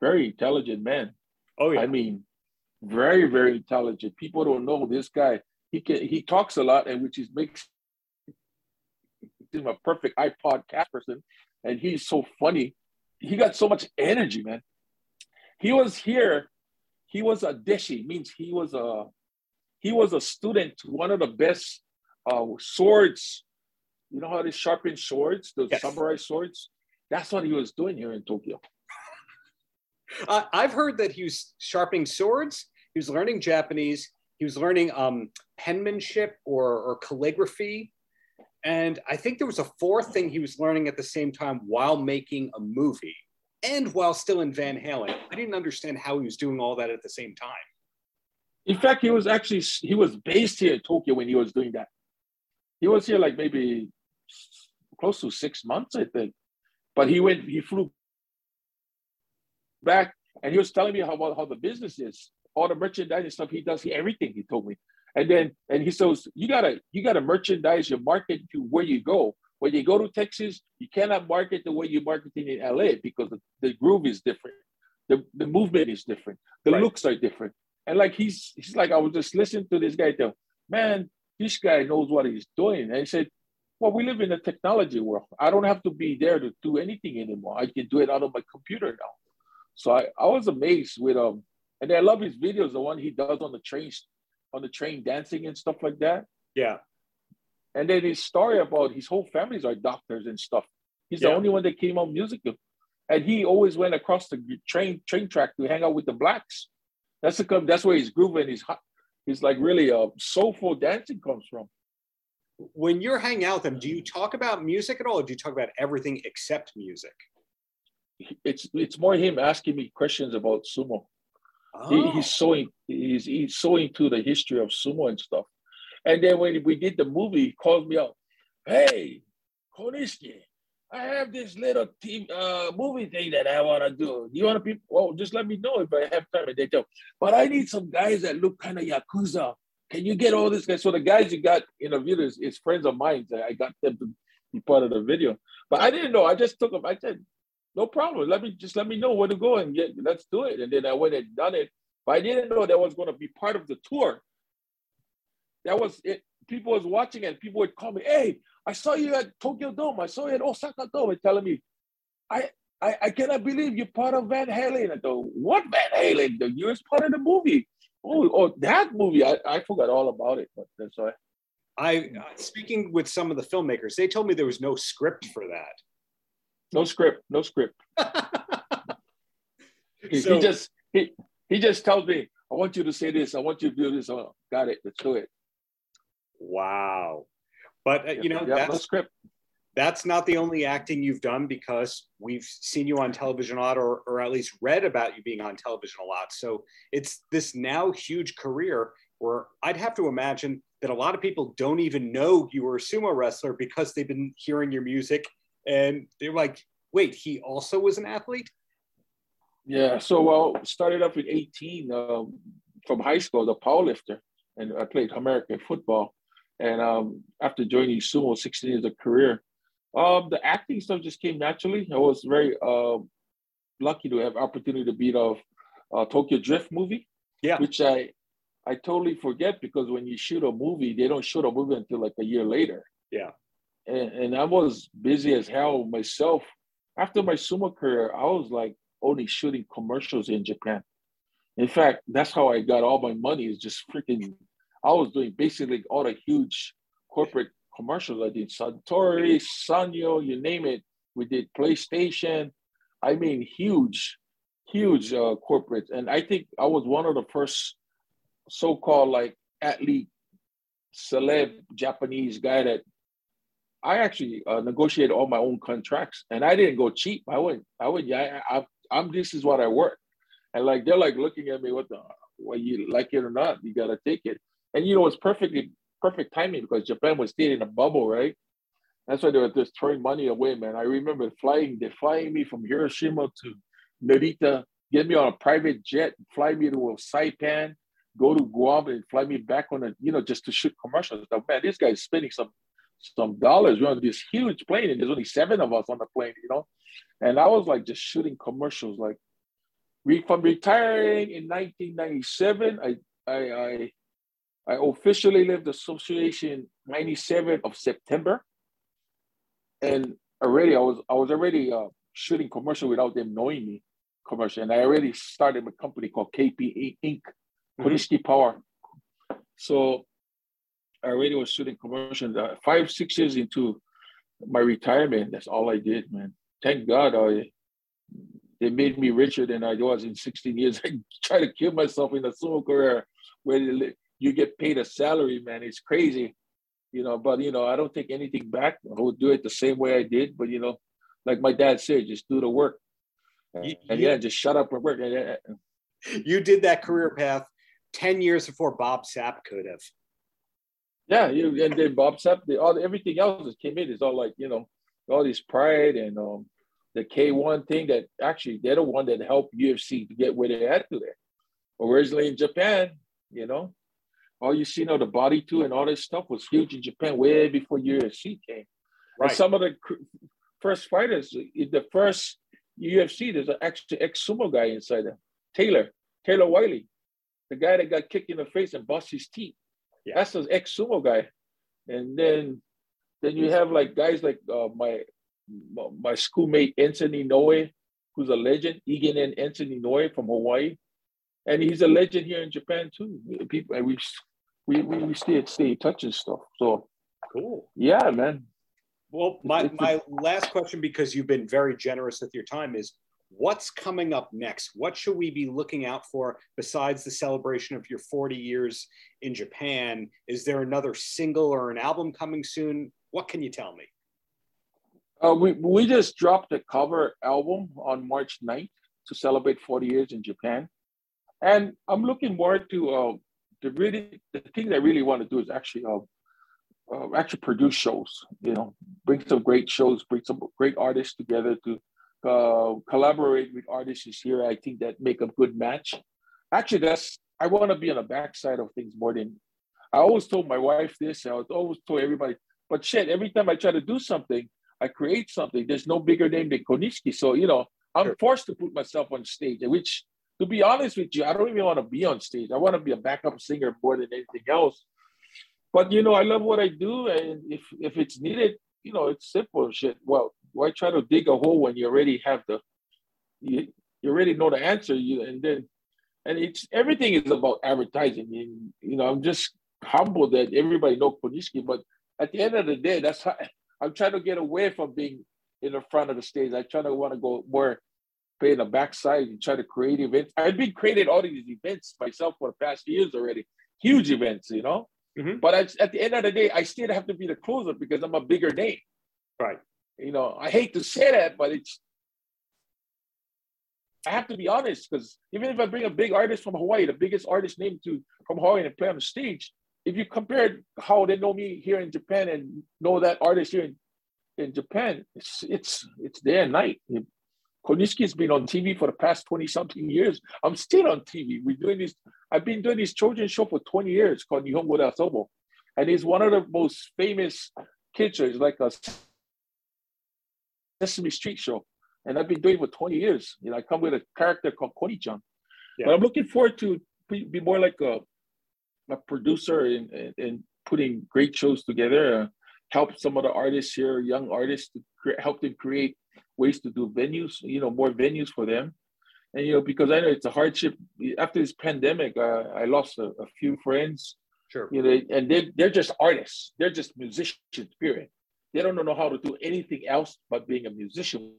C: very intelligent man.
B: Oh yeah. I
C: mean, very, very intelligent. People don't know this guy. He can he talks a lot, and which is makes him a perfect iPod cat person. And he's so funny. He got so much energy, man. He was here. He was a deshi, means he was a he was a student one of the best uh, swords you know how they sharpen swords, those yes. samurai swords? That's what he was doing here in Tokyo. [LAUGHS]
B: Uh, I've heard that he was sharpening swords. He was learning Japanese. he was learning um, penmanship or, or calligraphy. And I think there was a fourth thing he was learning at the same time while making a movie and while still in Van Halen. I didn't understand how he was doing all that at the same time.
C: In fact, he was actually he was based here in Tokyo when he was doing that. He was here like maybe close to six months, I think. But he went, he flew back and he was telling me how about how the business is, all the merchandise stuff he does, he everything he told me. And then and he says, you gotta you gotta merchandise your market to where you go. When you go to Texas, you cannot market the way you market in LA because the, the groove is different. The, the movement is different. The right. looks are different. And like he's he's like, I was just listening to this guy tell, man, this guy knows what he's doing. And he said, well, we live in a technology world. I don't have to be there to do anything anymore. I can do it out of my computer now. So I, I was amazed with um, and I love his videos, the one he does on the train, on the train dancing and stuff like that.
B: Yeah.
C: And then his story about his whole families are doctors and stuff. He's yeah. the only one that came out musical. And he always went across the train train track to hang out with the blacks. That's the that's where his groove and his his like really uh, soulful dancing comes from.
B: When you're hanging out with them, do you talk about music at all, or do you talk about everything except music?
C: It's it's more him asking me questions about sumo. Oh. He, he's so in, he's he's so into the history of sumo and stuff. And then when we did the movie, he calls me up, hey, Konishiki, I have this little team uh, movie thing that I want to do. You want to be? Well, just let me know if I have time. And they tell, but I need some guys that look kind of yakuza. Can you get all this guys? So the guys you got in the video is, is friends of mine. I got them to be part of the video. But I didn't know. I just took them. I said, no problem. Let me just let me know where to go and get. Let's do it. And then I went and done it. But I didn't know that was going to be part of the tour. That was it. People was watching and people would call me, "Hey, I saw you at Tokyo Dome. I saw you at Osaka Dome." And telling me, "I, I, I cannot believe you're part of Van Halen." I go, "What Van Halen? You're part of the movie." Oh, oh, that movie. I, I forgot all about it, but that's why.
B: I speaking with some of the filmmakers, they told me there was no script for that.
C: No script. No script. [LAUGHS] he, so, he just he he just tells me, "I want you to say this. I want you to do this." Oh, got it. Let's do it.
B: Wow. But uh, you know, yeah, that's script. That's not the only acting you've done because we've seen you on television a lot, or, or at least read about you being on television a lot. So it's this now huge career where I'd have to imagine that a lot of people don't even know you were a sumo wrestler because they've been hearing your music and they're like, wait, he also was an athlete?
C: Yeah, so well, started up at 18 um, from high school, the powerlifter, and I played American football. And um, after joining sumo, 16 years of career, um, the acting stuff just came naturally. I was very uh, lucky to have opportunity to be of uh, Tokyo Drift movie,
B: yeah,
C: which I I totally forget because when you shoot a movie, they don't shoot a movie until like a year later.
B: Yeah,
C: and, and I was busy as hell myself. After my sumo career, I was like only shooting commercials in Japan. In fact, that's how I got all my money. Is just freaking I was doing basically all the huge corporate commercials. I did Suntory, Sanyo, you name it. We did PlayStation. I mean, huge, huge uh, corporates. And I think I was one of the first so-called like athlete, celeb Japanese guy that I actually uh, negotiated all my own contracts, and I didn't go cheap. I went, I went, yeah, I, I'm. This is what I work, and like they're like looking at me, what the, well, you like it or not, you gotta take it. And you know, it's perfectly perfect timing because Japan was still in a bubble, right? That's why they were just throwing money away, man. I remember flying, they flying me from Hiroshima to Narita, get me on a private jet, fly me to Saipan, go to Guam and fly me back on a, you know, just to shoot commercials. Man, this guy's spending some some dollars. We're on this huge plane, and there's only seven of us on the plane, you know. And I was like just shooting commercials. Like, from retiring in 1997, I I, I I officially left the association 97th of September. And already I was I was already uh, shooting commercial without them knowing me commercial. And I already started a company called KP Inc. mm Power. So I already was shooting commercials. Uh, five, six years into my retirement, that's all I did, man. Thank God I they made me richer than I was in 16 years. [LAUGHS] I tried to kill myself in a sumo career where you get paid a salary, man. It's crazy, you know. But you know, I don't take anything back. I would do it the same way I did. But you know, like my dad said, just do the work. You, and yeah, just shut up and work.
B: You did that career path 10 years before Bob Sapp could have.
C: Yeah, you and then Bob Sapp, the, all everything else that came in is all like, you know, all this pride and um the K1 thing that actually they're the one that helped UFC to get where they're at today. Originally in Japan, you know, all you see now the body too and all this stuff was huge in Japan way before UFC came. Right. And some of the first fighters, the first UFC, there's an actually ex sumo guy inside there, Taylor, Taylor Wily, the guy that got kicked in the face and bust his teeth. Yeah. That's an ex sumo guy. And then then you have like guys like uh, my my schoolmate Enson Inoue, who's a legend, Egan and Enson Inoue from Hawaii. And he's a legend here in Japan too. People and we we we, we stay stay touching stuff. So
B: cool.
C: Yeah, man.
B: Well, my, my last question, because you've been very generous with your time, is what's coming up next? What should we be looking out for besides the celebration of your 40 years in Japan? Is there another single or an album coming soon? What can you tell me?
C: Uh, we, we just dropped a cover album on March 9th to celebrate 40 years in Japan. And I'm looking more to uh, the really the thing that I really want to do is actually uh, uh, actually produce shows. You know, bring some great shows, bring some great artists together to uh, collaborate with artists here. I think that make a good match. Actually, that's I want to be on the backside of things more than I always told my wife this. I was always told everybody. But shit, every time I try to do something, I create something. There's no bigger name than Konishiki. So you know, I'm forced to put myself on stage. Which, to be honest with you, I don't even want to be on stage. I want to be a backup singer more than anything else. But you know, I love what I do, and if if it's needed, you know, it's simple shit. Well, why try to dig a hole when you already have the you, you already know the answer? You and then and it's everything is about advertising. And, you know, I'm just humbled that everybody know Konishiki, but at the end of the day, that's how I'm trying to get away from being in the front of the stage. I try to want to go more play in the backside and try to create events. I've been creating all these events myself for the past years already, huge events, you know. Mm-hmm. But I, at the end of the day, I still have to be the closer because I'm a bigger name.
B: Right.
C: You know, I hate to say that, but it's I have to be honest because even if I bring a big artist from Hawaii, the biggest artist name to from Hawaii and play on the stage, if you compare how they know me here in Japan and know that artist here in, in Japan, it's it's it's day and night. Konishiki's been on TV for the past 20 something years. I'm still on TV. We're doing this. I've been doing this children's show for 20 years called Nihongo de Asobo. And he's one of the most famous kids shows, like a Sesame Street show. And I've been doing it for 20 years. You know, I come with a character called Koni-chan. Yeah. But I'm looking forward to be more like a, a producer and, in, in putting great shows together, uh, help some of the artists here, young artists, to cre- help them create ways to do venues, you know, more venues for them. And, you know, because I know it's a hardship. After this pandemic, uh, I lost a, a, few friends.
B: Sure.
C: You know, and they're, they're just artists. They're just musicians, period. They don't know how to do anything else but being a musician,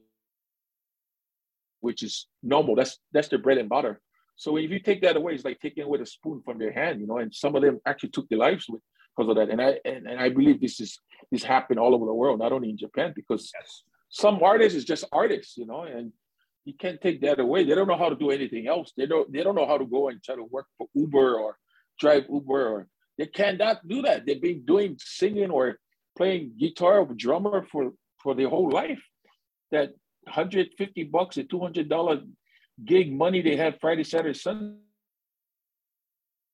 C: which is normal. That's that's their bread and butter. So if you take that away, it's like taking away the spoon from their hand, you know. And some of them actually took their lives with because of that. And I and, and I believe this is this happened all over the world, not only in Japan, because yes. Some artists is just artists, you know, and you can't take that away. They don't know how to do anything else. They don't they don't know how to go and try to work for Uber or drive Uber or they cannot do that. They've been doing singing or playing guitar or drummer for for their whole life. That 150 bucks a 200 dollar gig money they have Friday, Saturday, Sunday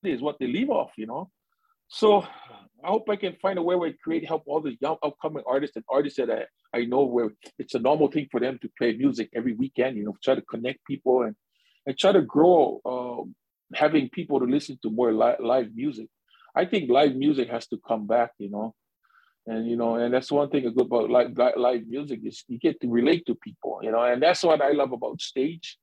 C: is what they leave off, you know. So I hope I can find a way where I create help all the young upcoming artists and artists that I, I know where it's a normal thing for them to play music every weekend, you know, try to connect people and, and try to grow uh, having people to listen to more li- live music. I think live music has to come back, you know. And you know, and that's one thing good about live, live music is you get to relate to people, you know, and that's what I love about stage.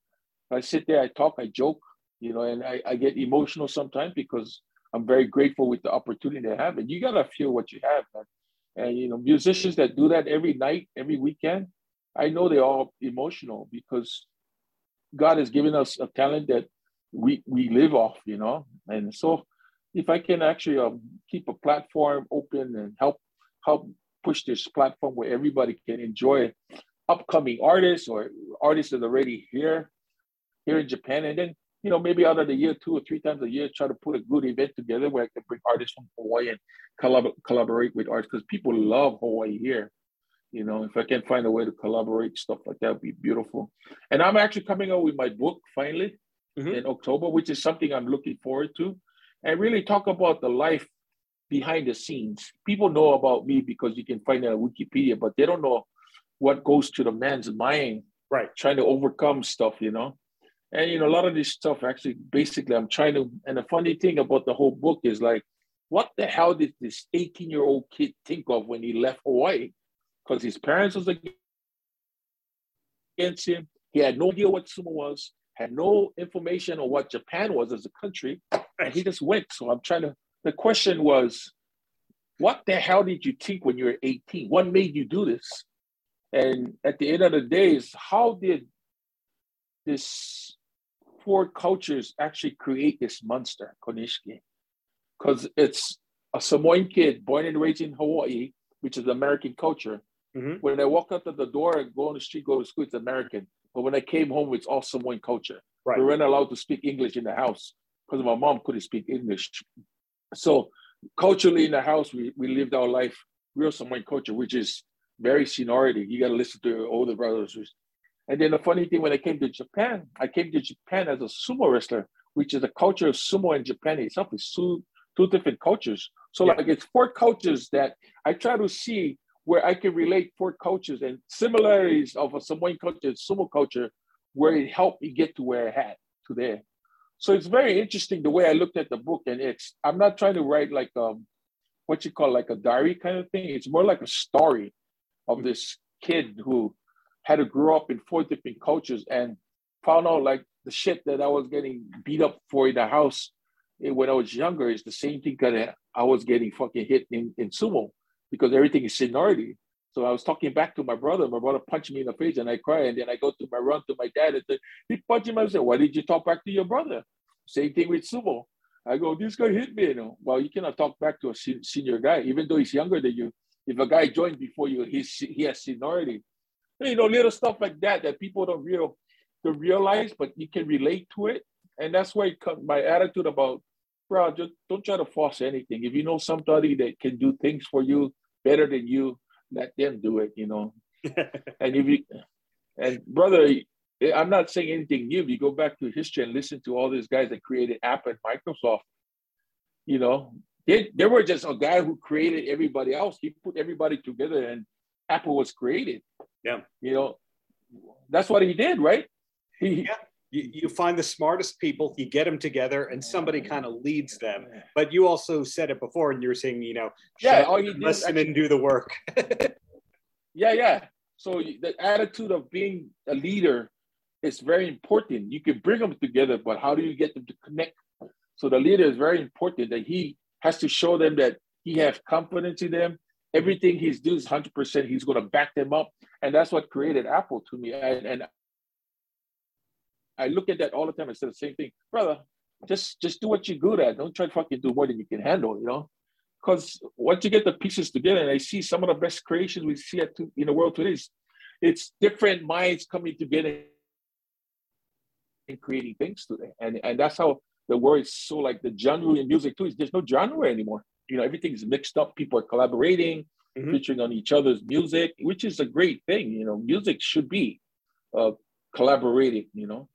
C: I sit there, I talk, I joke, you know, and I, I get emotional sometimes because I'm very grateful with the opportunity I have. And you gotta feel what you have, man. And you know, musicians that do that every night, every weekend, I know they're all emotional because God has given us a talent that we we live off, you know. And so if I can actually um, keep a platform open and help help push this platform where everybody can enjoy upcoming artists or artists that are already here here in Japan, and then you know maybe out of the year two or three times a year try to put a good event together where I can bring artists from Hawaii and collab- collaborate with artists because people love Hawaii here. You know, if I can find a way to collaborate stuff like that, would be beautiful. And I'm actually coming out with my book finally mm-hmm. in October, which is something I'm looking forward to, and really talk about the life behind the scenes. People know about me because you can find it on Wikipedia, but they don't know what goes to the man's mind,
B: right?
C: Trying to overcome stuff, you know. And you know, a lot of this stuff actually, basically, I'm trying to. And the funny thing about the whole book is like, what the hell did this 18 year old kid think of when he left Hawaii? Because his parents was against him. He had no idea what sumo was, had no information on what Japan was as a country, and he just went. So I'm trying to. The question was, what the hell did you think when you were 18? What made you do this? And at the end of the day, is how did this four cultures actually create this monster, Konishiki? Because it's a Samoan kid born and raised in Hawaii, which is American culture. Mm-hmm. When I walk out of the door and go on the street, go to school, it's American. But when I came home, it's all Samoan culture. Right. We weren't allowed to speak English in the house because my mom couldn't speak English. So culturally in the house, we, we lived our life real Samoan culture, which is very seniority. You got to listen to your older brothers. And then the funny thing, when I came to Japan, I came to Japan as a sumo wrestler, which is the culture of sumo in Japan itself is two, two different cultures. So yeah. like it's four cultures that I try to see where I can relate four cultures and similarities of a Samoan culture and sumo culture, where it helped me get to where I had to there. So it's very interesting the way I looked at the book, and it's I'm not trying to write like um what you call like a diary kind of thing. It's more like a story of this kid who had to grow up in four different cultures and found out like the shit that I was getting beat up for in the house eh, when I was younger is the same thing that I was getting fucking hit in, in sumo because everything is seniority. So I was talking back to my brother. My brother punched me in the face and I cry. And then I go to my run to my dad and he punched him. I said, why did you talk back to your brother? Same thing with sumo. I go, this guy hit me. You know, well, you cannot talk back to a senior guy, even though he's younger than you. If a guy joined before you, he's, he has seniority. You know, little stuff like that that people don't real to realize, but you can relate to it. And that's why my attitude about, bro, just don't try to force anything. If you know somebody that can do things for you better than you, let them do it, you know. [LAUGHS] and if you, and brother, I'm not saying anything new. If you go back to history and listen to all these guys that created Apple and Microsoft, you know, they, they were just a guy who created everybody else. He put everybody together and Apple was created.
B: Yeah.
C: You know, that's what he did, right?
B: He, yeah. You, you find the smartest people, you get them together, and somebody kind of leads them. But you also said it before, and you were saying, you know,
C: yeah, all you
B: listen and do the work. [LAUGHS]
C: yeah, yeah. So the attitude of being a leader is very important. You can bring them together, but how do you get them to connect? So the leader is very important that he has to show them that he has confidence in them. Everything he's doing is 100%. He's going to back them up. And that's what created Apple to me. And, and I look at that all the time. I said the same thing, brother. Just just do what you're good at. Don't try to fucking do more than you can handle. You know, because once you get the pieces together, and I see some of the best creations we see at, in the world today, it's different minds coming together and creating things today. And and that's how the world is so like the genre in music too. Is there's no genre anymore. You know, everything is mixed up. People are collaborating, mm-hmm. featuring on each other's music, which is a great thing. You know, music should be uh, collaborating. You know.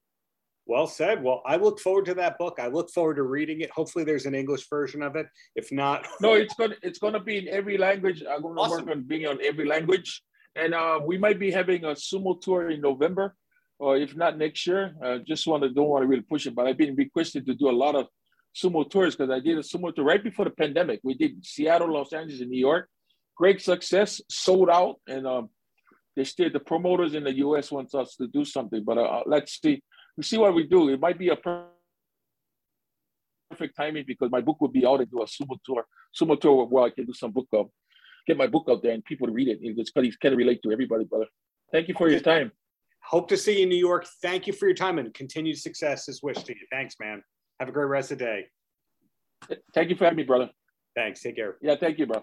B: Well said. Well, I look forward to that book. I look forward to reading it. Hopefully, there's an English version of it. If not, [LAUGHS]
C: no, it's gonna it's gonna be in every language. I'm gonna awesome. work on being on every language, and uh, we might be having a sumo tour in November or if not next year. Uh, just want to don't want to really push it, but I've been requested to do a lot of sumo tours because I did a sumo tour right before the pandemic. We did Seattle, Los Angeles, and New York. Great success, sold out, and um, they still the promoters in the U.S. wants us to do something. But uh, let's see, we see what we do. It might be a perfect timing because my book will be out and do a sumo tour, sumo tour where I can do some book of, get my book out there and people to read it. It's because can relate to everybody, brother. Thank you for your time.
B: Hope to see you in New York. Thank you for your time and continued success is wished to you. Thanks, man. Have a great rest of the day.
C: Thank you for having me, brother.
B: Thanks. Take care.
C: Yeah, thank you, bro.